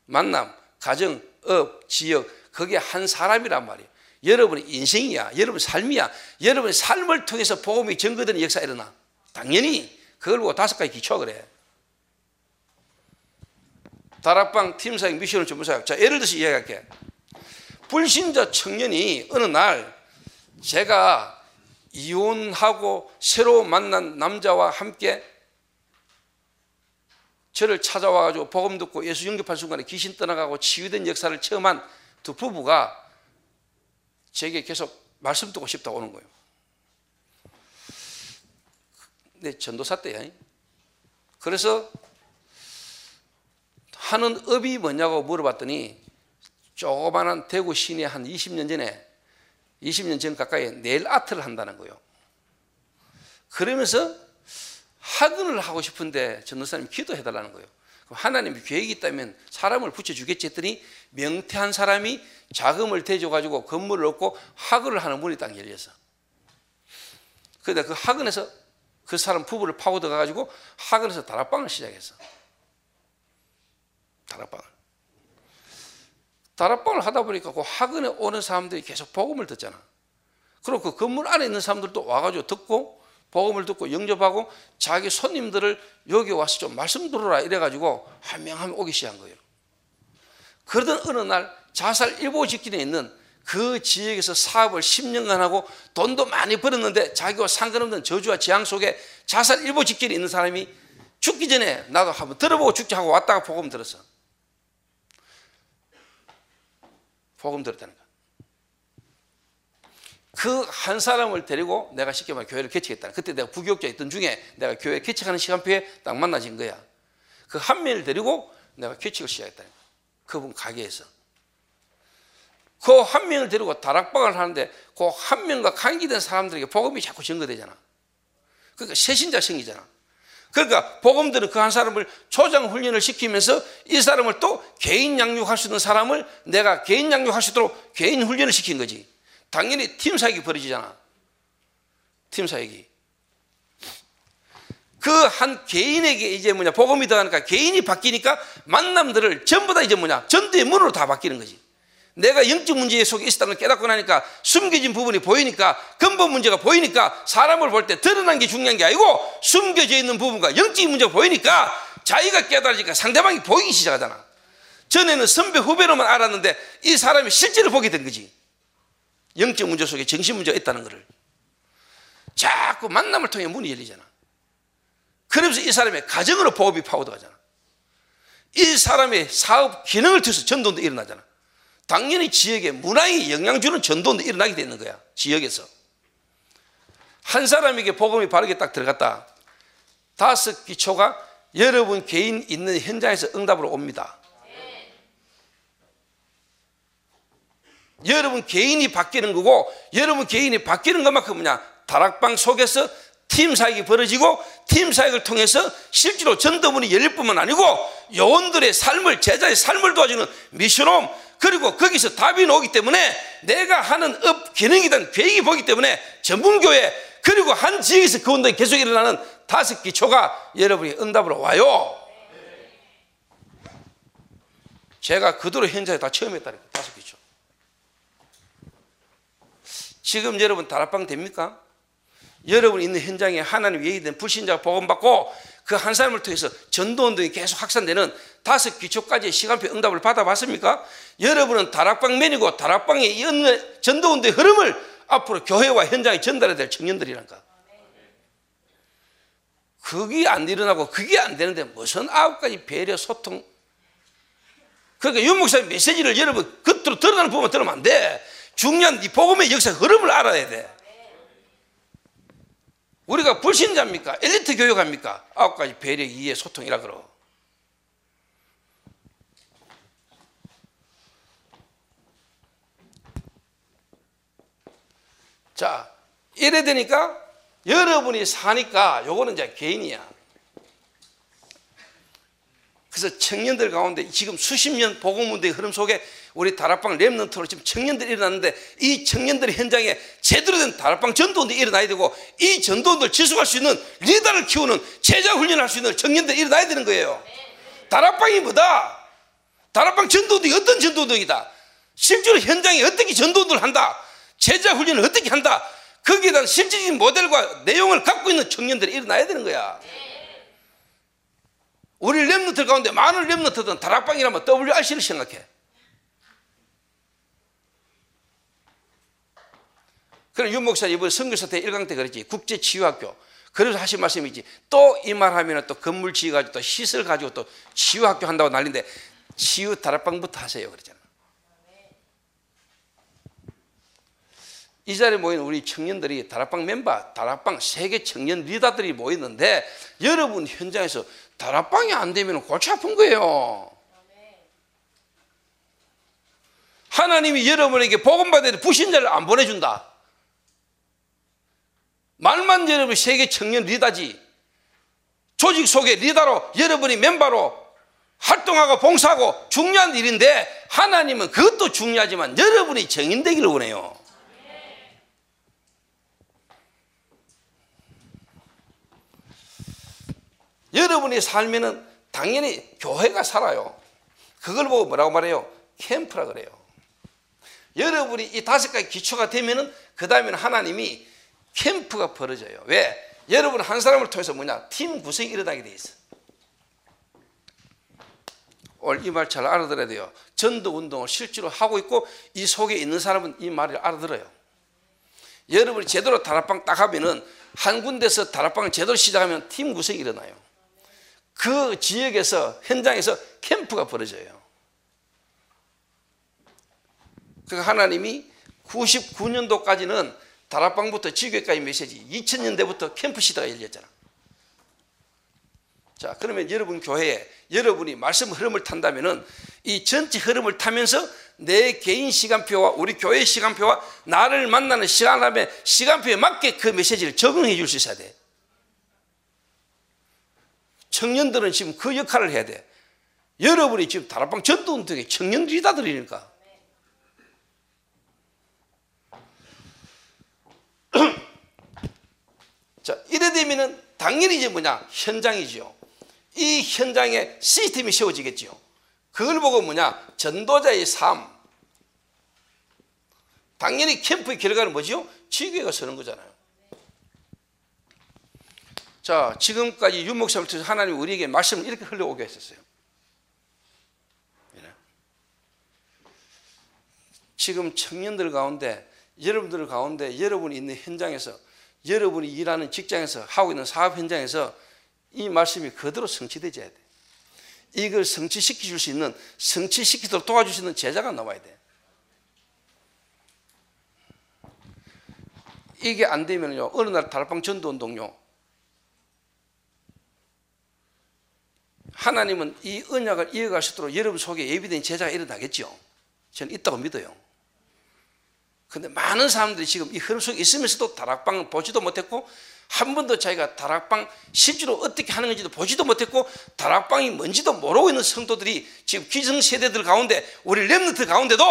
만남, 가정, 업, 지역. 그게 한 사람이란 말이에요. 여러분의 인생이야. 여러분의 삶이야. 여러분의 삶을 통해서 복음이 증거되는 역사가 일어나. 당연히 그걸 보고 다섯 가지 기초 그래. 다락방 팀사역 mission home 전문사역. 자, 예를 들어서 이야기할게. 불신자 청년이 어느 날 제가 이혼하고 새로 만난 남자와 함께 저를 찾아와 가지고 복음 듣고 예수 영접한 순간에 귀신 떠나가고 치유된 역사를 체험한 두 부부가 제게 계속 말씀 듣고 싶다고 오는 거예요. 네, 전도사 때야. 그래서 하는 업이 뭐냐고 물어봤더니 조그마한 대구 시내 한 20년 전에 20년 전 가까이 네일 아트를 한다는 거예요. 그러면서 학원을 하고 싶은데 전도사님 기도해 달라는 거예요. 하나님이 계획이 있다면 사람을 붙여주겠지 했더니 명태한 사람이 자금을 대줘가지고 건물을 얻고 학원을 하는 문이 딱 열려서. 그런데 그 학원에서 그 사람 부부를 파고 들어가가지고 학원에서 다락방을 시작했어. 다락방을. 다락방을 하다 보니까 그 학원에 오는 사람들이 계속 복음을 듣잖아. 그리고 그 건물 안에 있는 사람들도 와가지고 듣고 복음을 듣고 영접하고 자기 손님들을 여기 와서 좀 말씀 들어라 이래가지고 한 명 한 명 오기 시작한 거예요. 그러던 어느 날 자살 일보 직진에 있는 그 지역에서 사업을 10년간 하고 돈도 많이 벌었는데 자기와 상관없는 저주와 재앙 속에 자살 일보 직진에 있는 사람이 죽기 전에 나도 한번 들어보고 죽지 하고 왔다가 복음 들었어. 복음 들었다는. 그 한 사람을 데리고 내가 쉽게 말해 교회를 개척했다. 그때 내가 부교육자 있던 중에 내가 교회 개척하는 시간표에 딱 만나진 거야. 그 한 명을 데리고 내가 개척을 시작했다. 그분 가게에서. 그 한 명을 데리고 다락방을 하는데 그 한 명과 관계된 사람들에게 복음이 자꾸 전거되잖아. 그러니까 새신자 생기잖아. 그러니까 복음들은 그 한 사람을 초장 훈련을 시키면서 이 사람을 또 개인 양육할 수 있는 사람을 내가 개인 양육할 수 있도록 개인 훈련을 시킨 거지. 당연히 팀 사역이 벌어지잖아. 팀 사역이. 그 한 개인에게 이제 뭐냐 복음이 들어가니까 개인이 바뀌니까 만남들을 전부 다 이제 뭐냐 전도의 문으로 다 바뀌는 거지. 내가 영적 문제 속에 있었다는 걸 깨닫고 나니까 숨겨진 부분이 보이니까 근본 문제가 보이니까 사람을 볼 때 드러난 게 중요한 게 아니고 숨겨져 있는 부분과 영적인 문제가 보이니까 자기가 깨달으니까 상대방이 보이기 시작하잖아. 전에는 선배 후배로만 알았는데 이 사람이 실제로 보게 된 거지. 영적 문제 속에 정신 문제가 있다는 것을 자꾸 만남을 통해 문이 열리잖아. 그러면서 이 사람의 가정으로 보험이 파고들어가잖아. 이 사람의 사업 기능을 통해서 전도도 일어나잖아. 당연히 지역에 문화에 영향 주는 전도도 일어나게 되는 거야. 지역에서. 한 사람에게 복음이 바르게 딱 들어갔다. 다섯 기초가 여러분 개인 있는 현장에서 응답으로 옵니다. 여러분 개인이 바뀌는 거고 여러분 개인이 바뀌는 것만큼 뭐냐 다락방 속에서 팀 사역이 벌어지고 팀 사역을 통해서 실제로 전도문이 열릴 뿐만 아니고 요원들의 삶을 제자의 삶을 도와주는 미션홈 그리고 거기서 답이 나오기 때문에 내가 하는 업 기능이든 계획이 보기 때문에 전문교회 그리고 한 지역에서 그 운동이 계속 일어나는 다섯 기초가 여러분이 응답으로 와요. 제가 그대로 현장에 다 체험했다니까 다섯 기초. 지금 여러분 다락방 됩니까? 여러분 있는 현장에 하나님 예의된 불신자가 복음받고 그 한 사람을 통해서 전도 운동이 계속 확산되는 다섯 기초까지의 시간표 응답을 받아봤습니까? 여러분은 다락방맨이고 다락방의 전도 운동의 흐름을 앞으로 교회와 현장에 전달해야 될 청년들이란가. 그게 안 일어나고 그게 안 되는데 무슨 아홉 가지 배려 소통. 그러니까 윤 목사님 메시지를 여러분 겉으로 드러나는 부분만 들으면 안 돼. 중요한 이 복음의 역사 흐름을 알아야 돼. 우리가 불신자입니까? 엘리트 교육합니까? 아홉 가지 배려, 이해, 소통이라 그러. 자, 이래 되니까 여러분이 사니까 요거는 이제 개인이야. 그래서 청년들 가운데 지금 수십 년 복음운동의 흐름 속에 우리 다락방 랩런트로 지금 청년들이 일어났는데 이 청년들의 현장에 제대로 된 다락방 전도운동이 일어나야 되고 이 전도운동을 지속할 수 있는 리더를 키우는 제자 훈련할 수 있는 청년들이 일어나야 되는 거예요. 다락방이 뭐다? 다락방 전도운동이 어떤 전도운동이다? 실제로 현장에 어떻게 전도운동을 한다? 제자 훈련을 어떻게 한다. 거기에 대한 실질적인 모델과 내용을 갖고 있는 청년들이 일어나야 되는 거야. 우리 랩노트 가운데 많은 랩노트들은 다락방이라면 WRC를 생각해. 그럼 윤 목사 이번 선교사 때 1강 때 그랬지. 국제치유학교. 그래서 하신 말씀이지. 또 이 말 하면 또 건물 지어가지고 또 시설 가지고 또 치유학교 한다고 난리인데 치유 다락방부터 하세요. 그러잖아. 이 자리에 모인 우리 청년들이 다락방 멤버, 다락방 세계 청년 리더들이 모였는데 여러분 현장에서 다락방이 안 되면 골치 아픈 거예요. 하나님이 여러분에게 복음 받을 부신자를 안 보내준다. 말만 여러분 세계 청년 리더지. 조직 속의 리더로 여러분이 멤버로 활동하고 봉사하고 중요한 일인데 하나님은 그것도 중요하지만 여러분이 정인되기를 원해요. 여러분이 살면은 당연히 교회가 살아요. 그걸 보고 뭐라고 말해요? 캠프라 그래요. 여러분이 이 다섯 가지 기초가 되면은 그 다음에는 하나님이 캠프가 벌어져요. 왜? 여러분 한 사람을 통해서 뭐냐? 팀 구성이 일어나게 돼 있어. 오늘 이 말 잘 알아들어야 돼요. 전도 운동을 실제로 하고 있고 이 속에 있는 사람은 이 말을 알아들어요. 여러분이 제대로 다락방 딱 하면은 한 군데서 다락방을 제대로 시작하면 팀 구성이 일어나요. 그 지역에서 현장에서 캠프가 벌어져요. 그 하나님이 99년도까지는 다락방부터 지교회까지 메시지 2000년대부터 캠프 시대가 열렸잖아. 자, 그러면 여러분 교회에 여러분이 말씀 흐름을 탄다면은 이 전체 흐름을 타면서 내 개인 시간표와 우리 교회 시간표와 나를 만나는 시간함에 시간표에 맞게 그 메시지를 적응해 줄 수 있어야 돼. 청년들은 지금 그 역할을 해야 돼. 여러분이 지금 다락방 전도 운동의 청년 리더들이니까. 자, 이래 되면은 당연히 이제 뭐냐? 현장이죠. 이 현장에 시스템이 세워지겠죠. 그걸 보고 뭐냐? 전도자의 삶. 당연히 캠프의 결과는 뭐죠? 지교회가 서는 거잖아요. 자, 지금까지 윤목사를 통해서 하나님 우리에게 말씀을 이렇게 흘려오게 했었어요. 지금 청년들 가운데, 여러분들 가운데, 여러분이 있는 현장에서, 여러분이 일하는 직장에서, 하고 있는 사업 현장에서 이 말씀이 그대로 성취되어야 돼. 이걸 성취시켜 줄 수 있는, 성취시키도록 도와줄 수 있는 제자가 나와야 돼. 이게 안 되면요, 어느 날 다락방 전도 운동요, 하나님은 이 언약을 이어갈 수 있도록 여러분 속에 예비된 제자가 일어나겠죠. 저는 있다고 믿어요. 근데 많은 사람들이 지금 이 흐름 속에 있으면서도 다락방을 보지도 못했고 한 번도 자기가 다락방 실제로 어떻게 하는 건지도 보지도 못했고 다락방이 뭔지도 모르고 있는 성도들이 지금 기성세대들 가운데 우리 랩너트 가운데도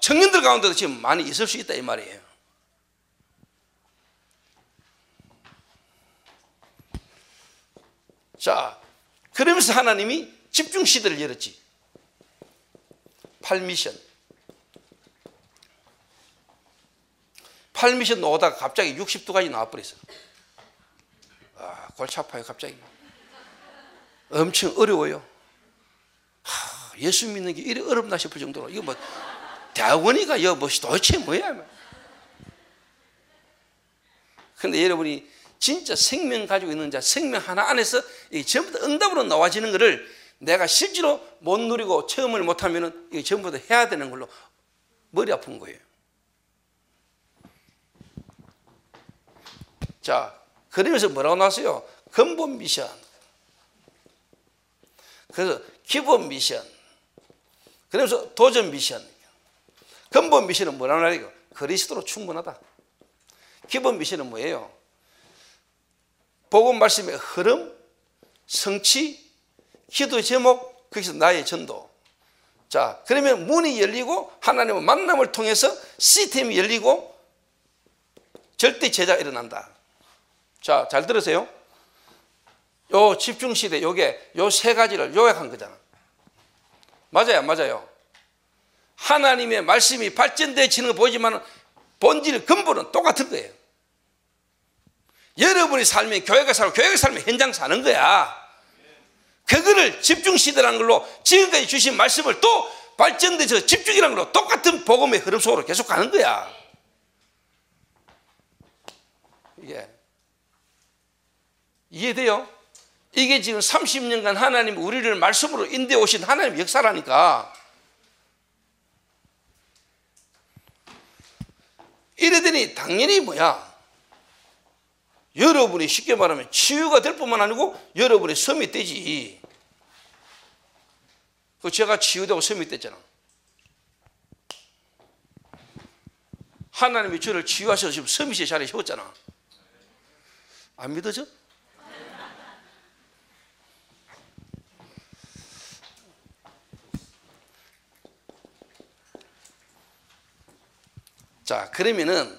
청년들 가운데도 지금 많이 있을 수 있다 이 말이에요. 자, 그러면서 하나님이 집중 시대를 열었지. 8미션. 8미션 오다가 갑자기 60도까지 나와버렸어. 아, 골치 아파요, 갑자기. 엄청 어려워요. 하, 예수 믿는 게 이리 어렵나 싶을 정도로. 이거 뭐, 대학원이가, 여, 뭐, 도대체 뭐야? 근데 여러분이 진짜 생명 가지고 있는 자, 생명 하나 안에서 이 전부 다 응답으로 나와지는 것을 내가 실제로 못 누리고 체험을 못하면은 이게 전부 다 해야 되는 걸로 머리 아픈 거예요. 자, 그러면서 뭐라고 나왔어요? 근본 미션. 그래서 기본 미션. 그러면서 도전 미션. 근본 미션은 뭐라고 말이에요? 그리스도로 충분하다. 기본 미션은 뭐예요? 복음 말씀의 흐름, 성취, 기도 제목, 거기서 나의 전도. 자, 그러면 문이 열리고 하나님의 만남을 통해서 시스템이 열리고 절대 제자가 일어난다. 자, 잘 들으세요. 요 집중 시대 요게 요 세 가지를 요약한 거잖아. 맞아요, 맞아요. 하나님의 말씀이 발전되어지는 거 보이지만 본질 근본은 똑같은 거예요. 여러분이 살면 교회가 살고 교회가 살면 현장 사는 거야. 그거를 집중 시대라는 걸로 지금까지 주신 말씀을 또 발전돼서 집중이라는 걸로 똑같은 복음의 흐름 속으로 계속 가는 거야. 이게 이해돼요? 이게 지금 30년간 하나님 우리를 말씀으로 인도해 오신 하나님 역사라니까. 이래더니 당연히 뭐야? 여러분이 쉽게 말하면 치유가 될 뿐만 아니고 여러분의 섬이 되지. 그 제가 치유되고 섬이 됐잖아. 하나님이 저를 치유하셔서 지금 섬이시 자리에 세웠잖아. 안 믿어져? 자, 그러면은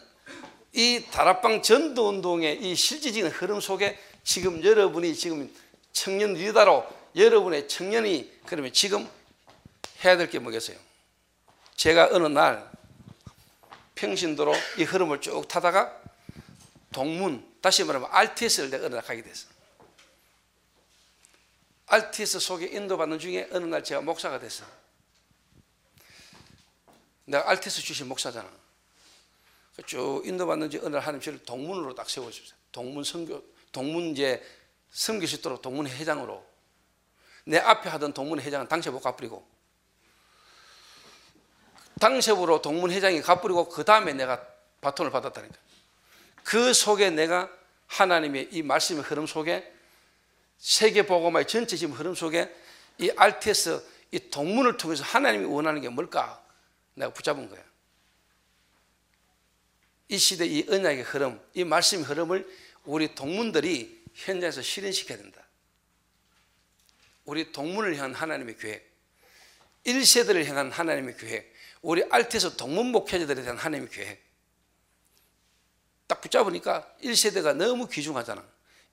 이 다락방 전도 운동의 이 실질적인 흐름 속에 지금 여러분이 지금 청년 리더로 여러분의 청년이 그러면 지금 해야 될 게 뭐겠어요? 제가 어느 날 평신도로 이 흐름을 쭉 타다가 동문 다시 말하면 RTS를 내가 어느 날 가게 됐어. RTS 속에 인도받는 중에 어느 날 제가 목사가 됐어. 내가 RTS 주신 목사잖아. 쭉 인도받는 지 어느 날 하나님 저를 동문으로 딱 세워주셨어요. 동문 선교, 동문 이제 섬길 수 있도록 동문 회장으로. 내 앞에 하던 동문 회장은 못 갚으리고. 당시으로 동문 회장이 갚으리고 그 다음에 내가 바톤을 받았다니까. 그 속에 내가 하나님의 이 말씀의 흐름 속에 세계 보고마의 전체 지금 흐름 속에 이 RTS 이 동문을 통해서 하나님이 원하는 게 뭘까? 내가 붙잡은 거야. 이 시대 이 언약의 흐름, 이 말씀의 흐름을 우리 동문들이 현장에서 실현시켜야 된다. 우리 동문을 향한 하나님의 계획, 1세대를 향한 하나님의 계획, 우리 알트에서 동문 목회자들에 대한 하나님의 계획. 딱 붙잡으니까 1세대가 너무 귀중하잖아.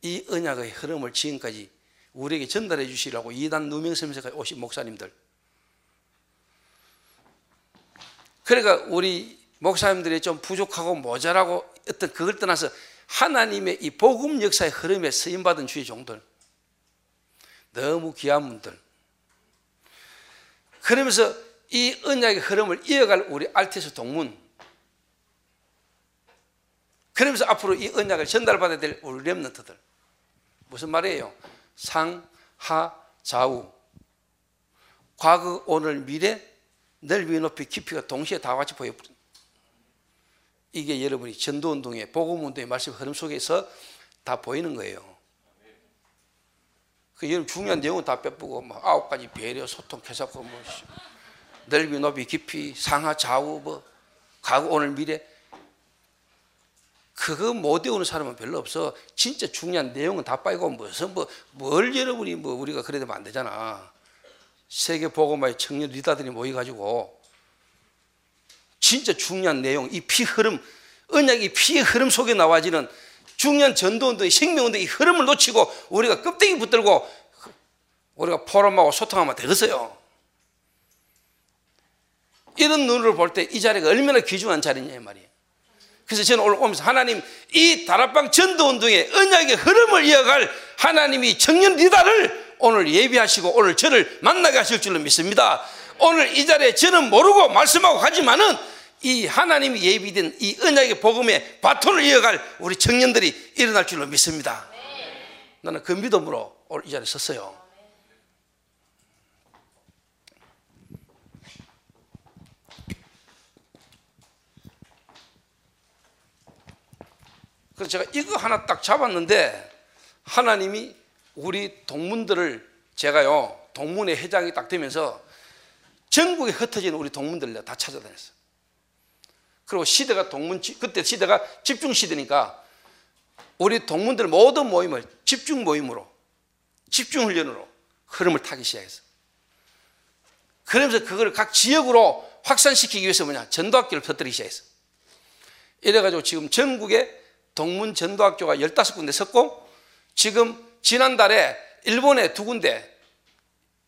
이 언약의 흐름을 지금까지 우리에게 전달해 주시라고 이단 누명섬에서까지 오신 목사님들. 그러니까 우리 목사님들이 좀 부족하고 모자라고 어떤 그걸 떠나서 하나님의 이 복음 역사의 흐름에 쓰임받은 주의 종들. 너무 귀한 분들. 그러면서 이 언약의 흐름을 이어갈 우리 알테스 동문. 그러면서 앞으로 이 언약을 전달받아야 될 우리 렘넌트들. 무슨 말이에요? 상, 하, 좌우. 과거, 오늘, 미래, 넓이, 높이, 깊이가 동시에 다 같이 보여버린다. 이게 여러분이 전도운동의 복음운동의 말씀 흐름 속에서 다 보이는 거예요. 그 여러분 중요한 내용은 다 빼쁘고 뭐 아홉 가지 배려, 소통, 개사고 뭐 넓이, 높이, 깊이, 상하, 좌우 뭐 과거, 오늘, 미래 그거 못 외우는 사람은 별로 없어. 진짜 중요한 내용은 다 빠이고 무슨 뭐뭘 여러분이 뭐 우리가 그래 되면 안 되잖아. 세계 보고마의 청년 리더들이 모여가지고 진짜 중요한 내용, 이 피 흐름, 언약이 피의 흐름 속에 나와지는 중요한 전도운동의 생명운동의 흐름을 놓치고 우리가 껍데기 붙들고 우리가 포럼하고 소통하면 되겠어요. 이런 눈으로 볼 때 이 자리가 얼마나 귀중한 자리냐 말이에요. 그래서 저는 오늘 오면서 하나님 이 다락방 전도운동의 언약의 흐름을 이어갈 하나님이 청년 리더를 오늘 예비하시고 오늘 저를 만나게 하실 줄로 믿습니다. 오늘 이 자리에 저는 모르고 말씀하고 하지만은 이 하나님이 예비된 이 언약의 복음의 바톤을 이어갈 우리 청년들이 일어날 줄로 믿습니다. 나는 그 믿음으로 오늘 이 자리에 섰어요. 그래서 제가 이거 하나 딱 잡았는데 하나님이 우리 동문들을 제가요 동문의 회장이 딱 되면서 전국에 흩어진 우리 동문들을 다 찾아다녔어요. 그리고 시대가 동문 그때 시대가 집중 시대니까 우리 동문들 모든 모임을 집중 모임으로 집중 훈련으로 흐름을 타기 시작했어. 그러면서 그걸 각 지역으로 확산시키기 위해서 뭐냐 전도학교를 터뜨리기 시작했어. 이래가지고 지금 전국에 동문 전도학교가 15군데 섰고 지금 지난달에 일본에 두 군데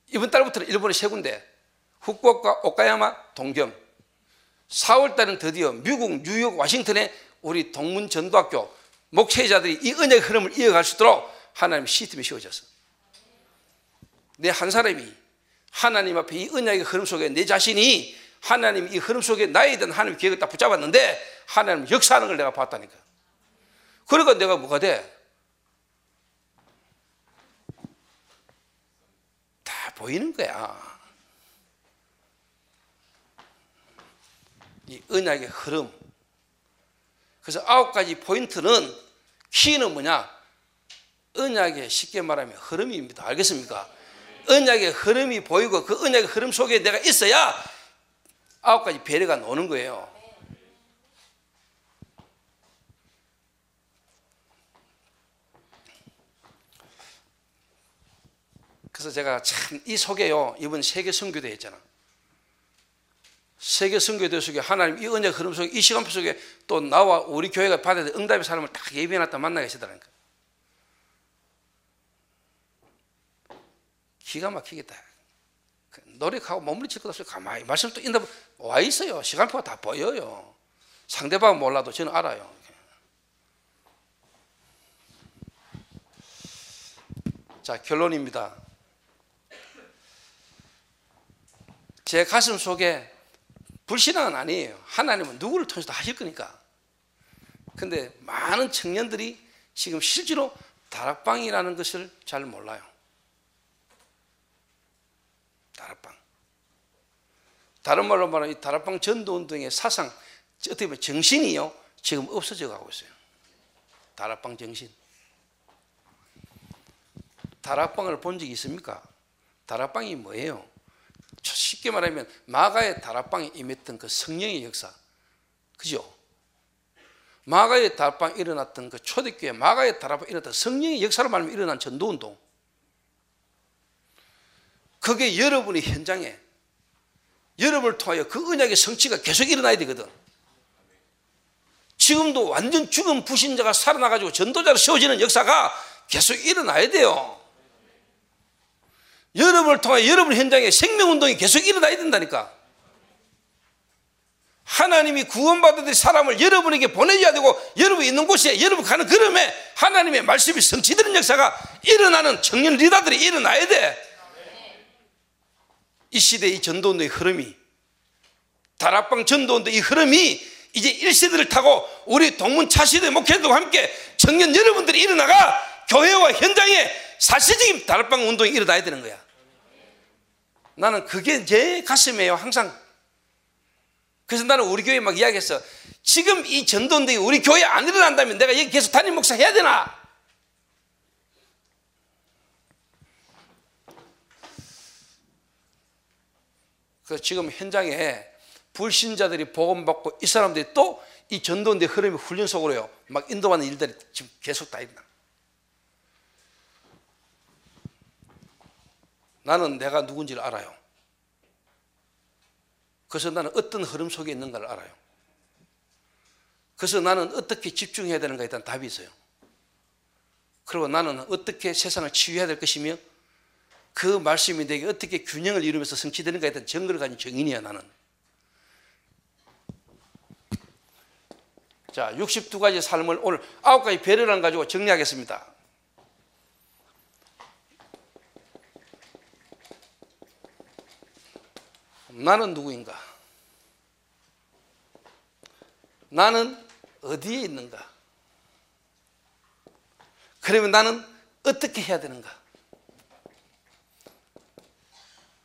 이번 달부터는 일본에 세 군데 후쿠오카, 오카야마, 동경 4월 달은 드디어 미국 뉴욕 워싱턴에 우리 동문 전도학교 목회자들이 이 은혜의 흐름을 이어갈 수 있도록 하나님 시스템이 씌워졌어. 내 한 사람이 하나님 앞에 이 은혜의 흐름 속에 내 자신이 하나님 이 흐름 속에 나에 대한 하나님 계획을 딱 붙잡았는데 하나님 역사하는 걸 내가 봤다니까. 그러니까 내가 뭐가 돼? 다 보이는 거야. 이 언약의 흐름. 그래서 아홉 가지 포인트는 키는 뭐냐? 언약의 쉽게 말하면 흐름입니다. 알겠습니까? 언약의 흐름이 보이고 그 언약의 흐름 속에 내가 있어야 아홉 가지 배려가 노는 거예요. 그래서 제가 참 이 속에요. 이번 세계 선교대 했잖아. 세계 선교대 속에 하나님 이 은혜 흐름 속에 이 시간 속에 또 나와 우리 교회가 받아야 될 응답의 사람을 딱 예비해놨다 만나 계시더라니까. 기가 막히겠다. 그 노력하고 몸부림칠 것 없이 가만히 말씀 또 인다 와 있어요. 시간표가 다 보여요. 상대방은 몰라도 저는 알아요. 자 결론입니다. 제 가슴 속에 불신앙은 아니에요. 하나님은 누구를 통해서도 하실 거니까. 근데 많은 청년들이 지금 실제로 다락방이라는 것을 잘 몰라요. 다락방. 다른 말로 말하면 이 다락방 전도 운동의 사상, 어떻게 보면 정신이요. 지금 없어져 가고 있어요. 다락방 정신. 다락방을 본 적이 있습니까? 다락방이 뭐예요? 쉽게 말하면 마가의 다락방에 임했던 그 성령의 역사. 그죠? 마가의 다락방에 일어났던 그 초대교회 마가의 다락방에 일어났던 성령의 역사로 말하면 일어난 전도운동. 그게 여러분의 현장에 여러분을 통하여 그 언약의 성취가 계속 일어나야 되거든. 지금도 완전 죽은 부신자가 살아나가지고 전도자로 세워지는 역사가 계속 일어나야 돼요. 여러분을 통해 여러분 현장에 생명운동이 계속 일어나야 된다니까. 하나님이 구원받은 사람을 여러분에게 보내줘야 되고 여러분 있는 곳에 여러분 가는 걸음에 하나님의 말씀이 성취되는 역사가 일어나는 청년 리더들이 일어나야 돼. 이 시대의 이 전도운동의 흐름이 다락방 전도운동의 흐름이 이제 1세대를 타고 우리 동문 차시대 목회들과 함께 청년 여러분들이 일어나가 교회와 현장에 사실적인 다락방 운동이 일어나야 되는 거야. 나는 그게 제 가슴이에요, 항상. 그래서 나는 우리 교회에 막 이야기했어. 지금 이 전도운동이 우리 교회에 안 일어난다면 내가 여기 계속 담임 목사 해야 되나? 그래서 지금 현장에 불신자들이 복음받고 이 사람들이 또 이 전도운동의 흐름이 훈련 속으로요. 막 인도하는 일들이 지금 계속 다 있나. 나는 내가 누군지를 알아요. 그래서 나는 어떤 흐름 속에 있는가를 알아요. 그래서 나는 어떻게 집중해야 되는가에 대한 답이 있어요. 그리고 나는 어떻게 세상을 치유해야 될 것이며 그 말씀이 내게 어떻게 균형을 이루면서 성취되는가에 대한 증거를 가진 증인이야 나는. 자, 62가지 삶을 오늘 9가지 배려를 가지고 정리하겠습니다. 나는 누구인가? 나는 어디에 있는가? 그러면 나는 어떻게 해야 되는가?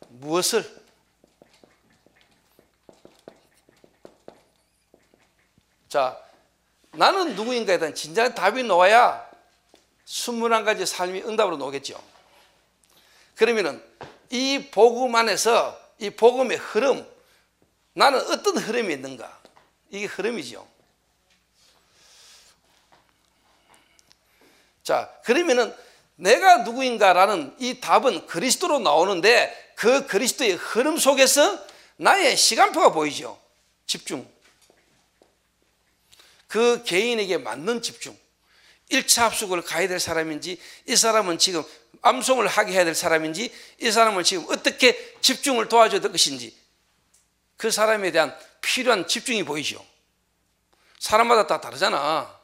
무엇을? 자, 나는 누구인가에 대한 진정한 답이 나와야 21가지 삶이 응답으로 나오겠죠. 그러면은 이 복음 안에서 이 복음의 흐름, 나는 어떤 흐름이 있는가? 이게 흐름이죠. 자, 그러면은 내가 누구인가라는 이 답은 그리스도로 나오는데 그 그리스도의 흐름 속에서 나의 시간표가 보이죠. 집중. 그 개인에게 맞는 집중. 1차 합숙을 가야 될 사람인지 이 사람은 지금 암송을 하게 해야 될 사람인지 이 사람을 지금 어떻게 집중을 도와줘야 될 것인지 그 사람에 대한 필요한 집중이 보이죠. 사람마다 다 다르잖아.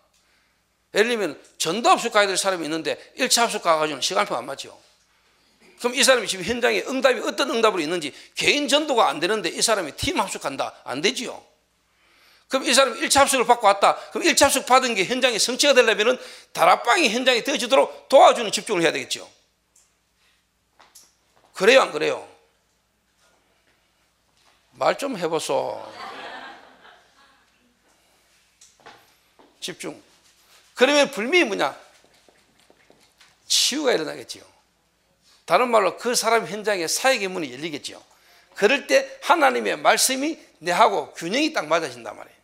예를 들면 전도 합숙 가야 될 사람이 있는데 1차 합숙 가가지고는 시간표 안 맞죠. 그럼 이 사람이 지금 현장에 응답이 어떤 응답으로 있는지 개인 전도가 안 되는데 이 사람이 팀 합숙한다. 안 되지요. 그럼 이 사람이 1차 합숙을 받고 왔다. 그럼 1차 합숙 받은 게 현장에 성취가 되려면 다락방이 현장에 되어지도록 도와주는 집중을 해야 되겠죠. 그래요, 안 그래요? 말 좀 해보소. 집중. 그러면 불명이 뭐냐? 치유가 일어나겠지요. 다른 말로 그 사람 현장에 사역의 문이 열리겠죠. 그럴 때 하나님의 말씀이 내하고 균형이 딱 맞아진단 말이에요.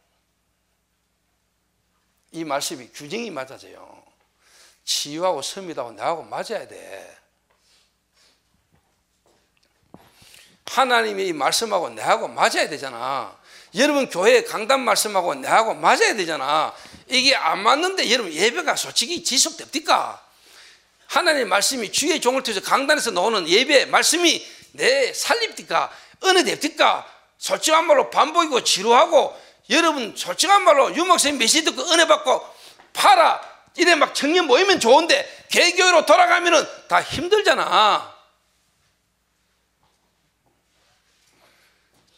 이 말씀이 균형이 맞아져요. 치유하고 섬이하고 나하고 맞아야 돼. 하나님의 이 말씀하고 내하고 맞아야 되잖아. 여러분 교회 강단 말씀하고 내하고 맞아야 되잖아. 이게 안 맞는데 여러분 예배가 솔직히 지속됩니까? 하나님의 말씀이 주의 종을 통해서 강단에서 나오는 예배 말씀이 내 살립니까? 은혜 됩니까? 솔직한 말로 반복이고 지루하고 여러분 솔직한 말로 유목생 메시지 듣고 은혜 받고 팔아 이래 막 청년 모이면 좋은데 개교회로 돌아가면은 다 힘들잖아.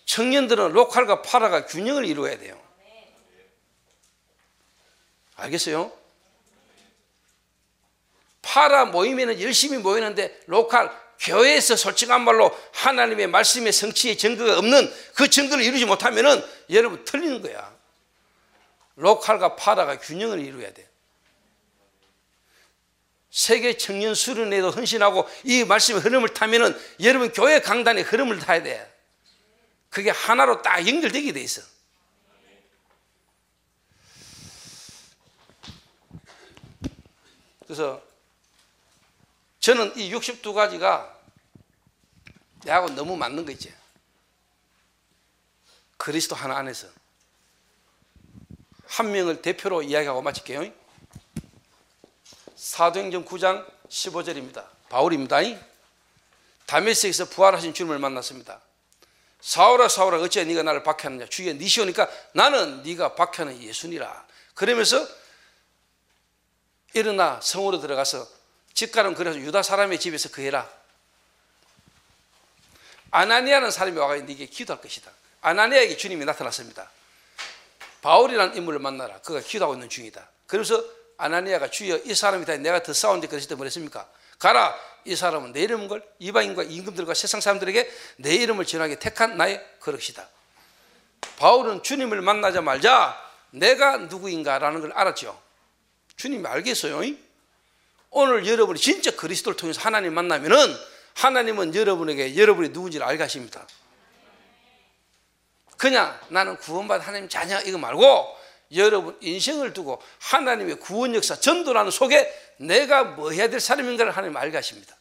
청년들은 local과 para가 균형을 이루어야 돼요. 알겠어요? para 모임에는 열심히 모이는데 local 교회에서 솔직한 말로 하나님의 말씀의 성취의 증거가 없는 그 증거를 이루지 못하면은 여러분 틀리는 거야. local과 para가 균형을 이루어야 돼. 세계 청년 수련회도 헌신하고 이 말씀의 흐름을 타면은 여러분 교회 강단의 흐름을 타야 돼. 그게 하나로 딱 연결되게 돼 있어. 그래서 저는 이 62가지가 내하고 너무 맞는 거 있지. 그리스도 하나 안에서. 한 명을 대표로 이야기하고 마칠게요. 사도행전 9장 15절입니다. 바울입니다. 다메섹에서 부활하신 주님을 만났습니다. 사울아 사울아 어찌 네가 나를 박해하느냐 주의 니시 오니까 나는 네가 박해하는 예수니라 그러면서 일어나 성으로 들어가서 집가는 그래서 유다 사람의 집에서 그 해라 아나니아는 사람이 와가 네게 기도할 것이다 아나니아에게 주님이 나타났습니다 바울이라는 인물을 만나라 그가 기도하고 있는 중이다 그래서 아나니아가 주여 이 사람이 다 내가 더 싸운데 그랬을 때 뭐랬습니까 가라 이 사람은 내 이름인 걸 이방인과 임금들과 세상 사람들에게 내 이름을 전하게 택한 나의 그릇이다. 바울은 주님을 만나자 말자 내가 누구인가라는 걸 알았죠. 주님이 알겠어요. 오늘 여러분이 진짜 그리스도를 통해서 하나님 만나면은 하나님은 여러분에게 여러분이 누군지를 알게 하십니다. 그냥 나는 구원받은 하나님 자녀 이거 말고 여러분 인생을 두고 하나님의 구원 역사 전도라는 속에 내가 뭐 해야 될 사람인가를 하나님 알게 하십니다.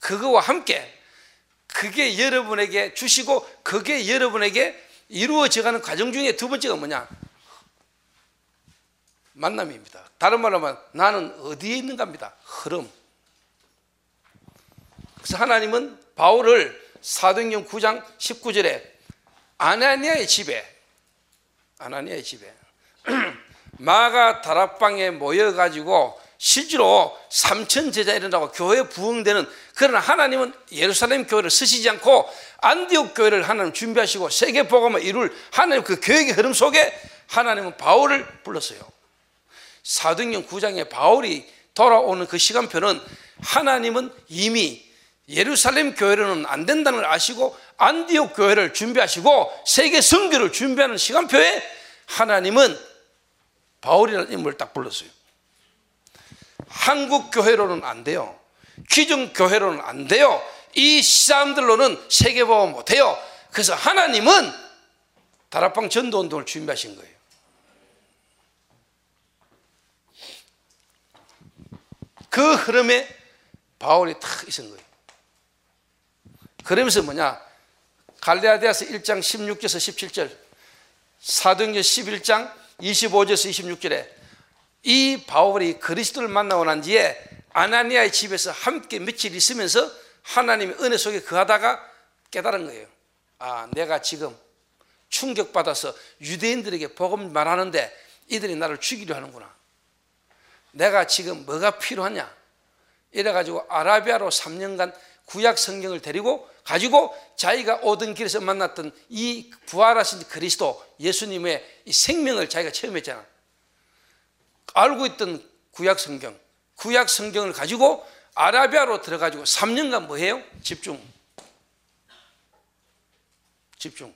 그거와 함께 그게 여러분에게 주시고 그게 여러분에게 이루어져가는 과정 중에 두 번째가 뭐냐? 만남입니다. 다른 말로 하면 나는 어디에 있는가입니다. 흐름. 그래서 하나님은 바울을 사도행전 9장 19절에 아나니아의 집에 아나니아의 집에 마가 다락방에 모여 가지고 실제로 삼천 제자 일어나고 교회 부흥되는 그러나 하나님은 예루살렘 교회를 쓰시지 않고 안디옥 교회를 하나님 준비하시고 세계 복음을 이룰 하나님 그 계획의 흐름 속에 하나님은 바울을 불렀어요. 사도행전 9장에 바울이 돌아오는 그 시간표는 하나님은 이미 예루살렘 교회로는 안 된다는 걸 아시고 안디옥 교회를 준비하시고 세계 선교를 준비하는 시간표에 하나님은 바울이라는 인물을 딱 불렀어요. 한국 교회로는 안 돼요. 기존 교회로는 안 돼요. 이 사람들로는 세계 보험 못 해요. 그래서 하나님은 다락방 전도 운동을 준비하신 거예요. 그 흐름에 바울이 탁 있은 거예요. 그러면서 뭐냐? 갈레아디아서 1장 16절에서 17절, 사도행전 11장 25절에서 26절에 이 바울이 그리스도를 만나고 난 뒤에 아나니아의 집에서 함께 며칠 있으면서 하나님의 은혜 속에 거하다가 깨달은 거예요. 아, 내가 지금 충격받아서 유대인들에게 복음 말하는데 이들이 나를 죽이려 하는구나. 내가 지금 뭐가 필요하냐? 이래가지고 아라비아로 3년간 구약 성경을 데리고 가지고 자기가 오던 길에서 만났던 이 부활하신 그리스도 예수님의 이 생명을 자기가 체험했잖아. 알고 있던 구약 성경, 구약 성경을 가지고 아라비아로 들어가지고 3년간 뭐 해요? 집중. 집중.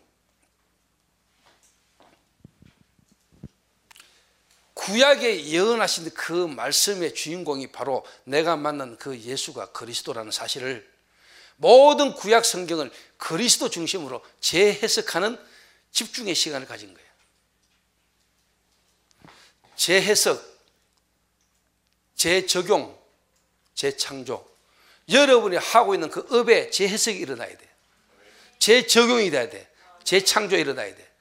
구약에 예언하신 그 말씀의 주인공이 바로 내가 만난 그 예수가 그리스도라는 사실을 모든 구약 성경을 그리스도 중심으로 재해석하는 집중의 시간을 가진 거예요. 재해석, 재적용, 재창조. 여러분이 하고 있는 그 업의 재해석이 일어나야 돼. 재적용이 돼야 돼. 재창조 일어나야 돼.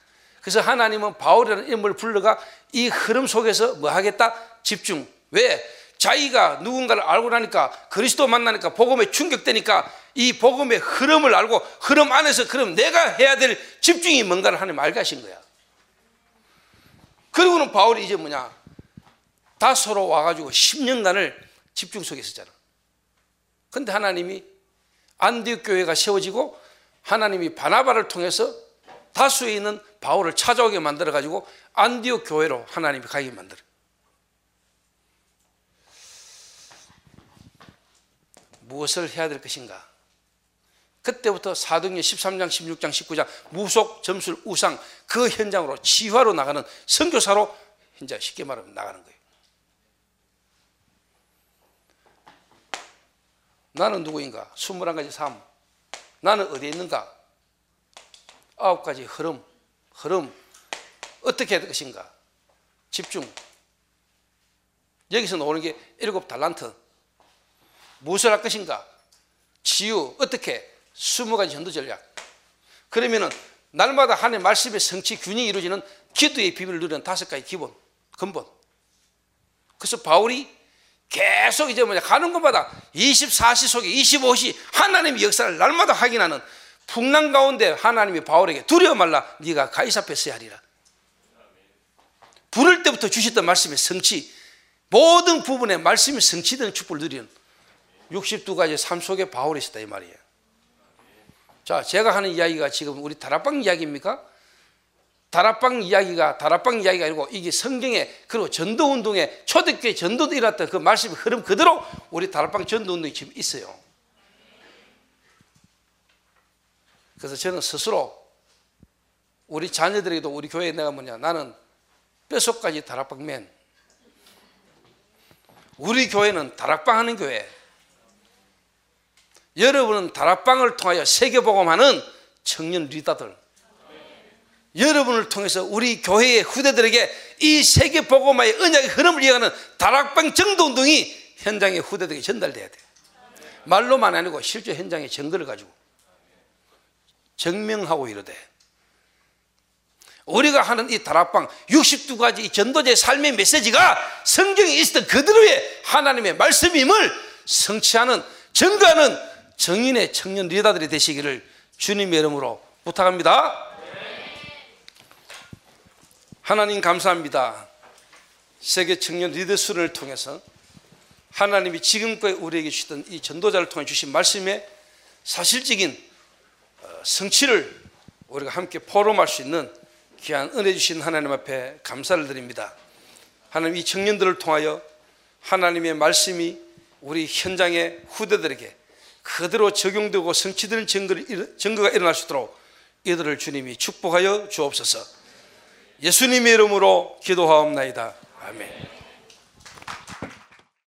그래서 하나님은 바울이라는 인물을 불러가 이 흐름 속에서 뭐 하겠다? 집중. 왜? 자기가 누군가를 알고 나니까 그리스도 만나니까 복음에 충격되니까 이 복음의 흐름을 알고 흐름 안에서 그럼 내가 해야 될 집중이 뭔가를 알게 하신 거야. 그리고는 바울이 이제 뭐냐? 다소로 와가지고 10년간을 집중 속에 있었잖아. 근데 하나님이 안디옥 교회가 세워지고 하나님이 바나바를 통해서 다수에 있는 바울을 찾아오게 만들어 가지고 안디옥 교회로 하나님이 가게 만들어. 무엇을 해야 될 것인가? 그때부터 사도행전 13장, 16장, 19장 무속, 점술, 우상 그 현장으로 치화로 나가는 선교사로 현재 쉽게 말하면 나가는 거예요. 나는 누구인가? 21가지 삶. 나는 어디에 있는가? 아홉 가지 흐름, 흐름. 어떻게 해야 될 것인가? 집중. 여기서 나오는 게 일곱 달란트. 무엇을 할 것인가? 치유. 어떻게? 스무 가지 전도 전략. 그러면은 날마다 하나님의 말씀의 성취 균이 이루어지는 기도의 비밀을 누리는 다섯 가지 기본, 근본. 그래서 바울이 계속 이제 뭐냐 가는 곳마다 24시 속에 25시 하나님의 역사를 날마다 확인하는 풍랑 가운데 하나님이 바울에게 두려워 말라 네가 가이사 앞에 서야 하리라 부를 때부터 주셨던 말씀의 성취 모든 부분에 말씀이 성취되는 축복을 누리는 62가지 삶 속에 바울이 있었다 이 말이에요 자 제가 하는 이야기가 지금 우리 다락방 이야기입니까? 다락방 이야기가 다락방 이야기가 아니고 이게 성경에 그리고 전도 운동에 초대교회 전도도 일어났던 그 말씀의 흐름 그대로 우리 다락방 전도 운동이 지금 있어요. 그래서 저는 스스로 우리 자녀들에게도 우리 교회에 내가 뭐냐 나는 뼛속까지 다락방맨 우리 교회는 다락방 하는 교회. 여러분은 다락방을 통하여 세계복음하는 청년 리더들. 여러분을 통해서 우리 교회의 후대들에게 이 세계 복음화의 언약의 흐름을 이어가는 다락방 정도 운동이 현장의 후대들에게 전달돼야 돼. 말로만 아니고 실제 현장의 증거를 가지고 증명하고 이러되 우리가 하는 이 다락방 62가지 전도제 삶의 메시지가 성경에 있었던 그대로의 하나님의 말씀임을 성취하는 증거하는 정인의 청년 리더들이 되시기를 주님의 이름으로 부탁합니다. 하나님 감사합니다. 세계 청년 리더스를 통해서 하나님이 지금까지 우리에게 주셨던 이 전도자를 통해 주신 말씀의 사실적인 어, 성취를 우리가 함께 포럼할 수 있는 귀한 은혜 주신 하나님 앞에 감사를 드립니다. 하나님 이 청년들을 통하여 하나님의 말씀이 우리 현장의 후대들에게 그대로 적용되고 성취되는 증거가 일어날 수 있도록 이들을 주님이 축복하여 주옵소서. 예수님의 이름으로 기도하옵나이다. 아멘.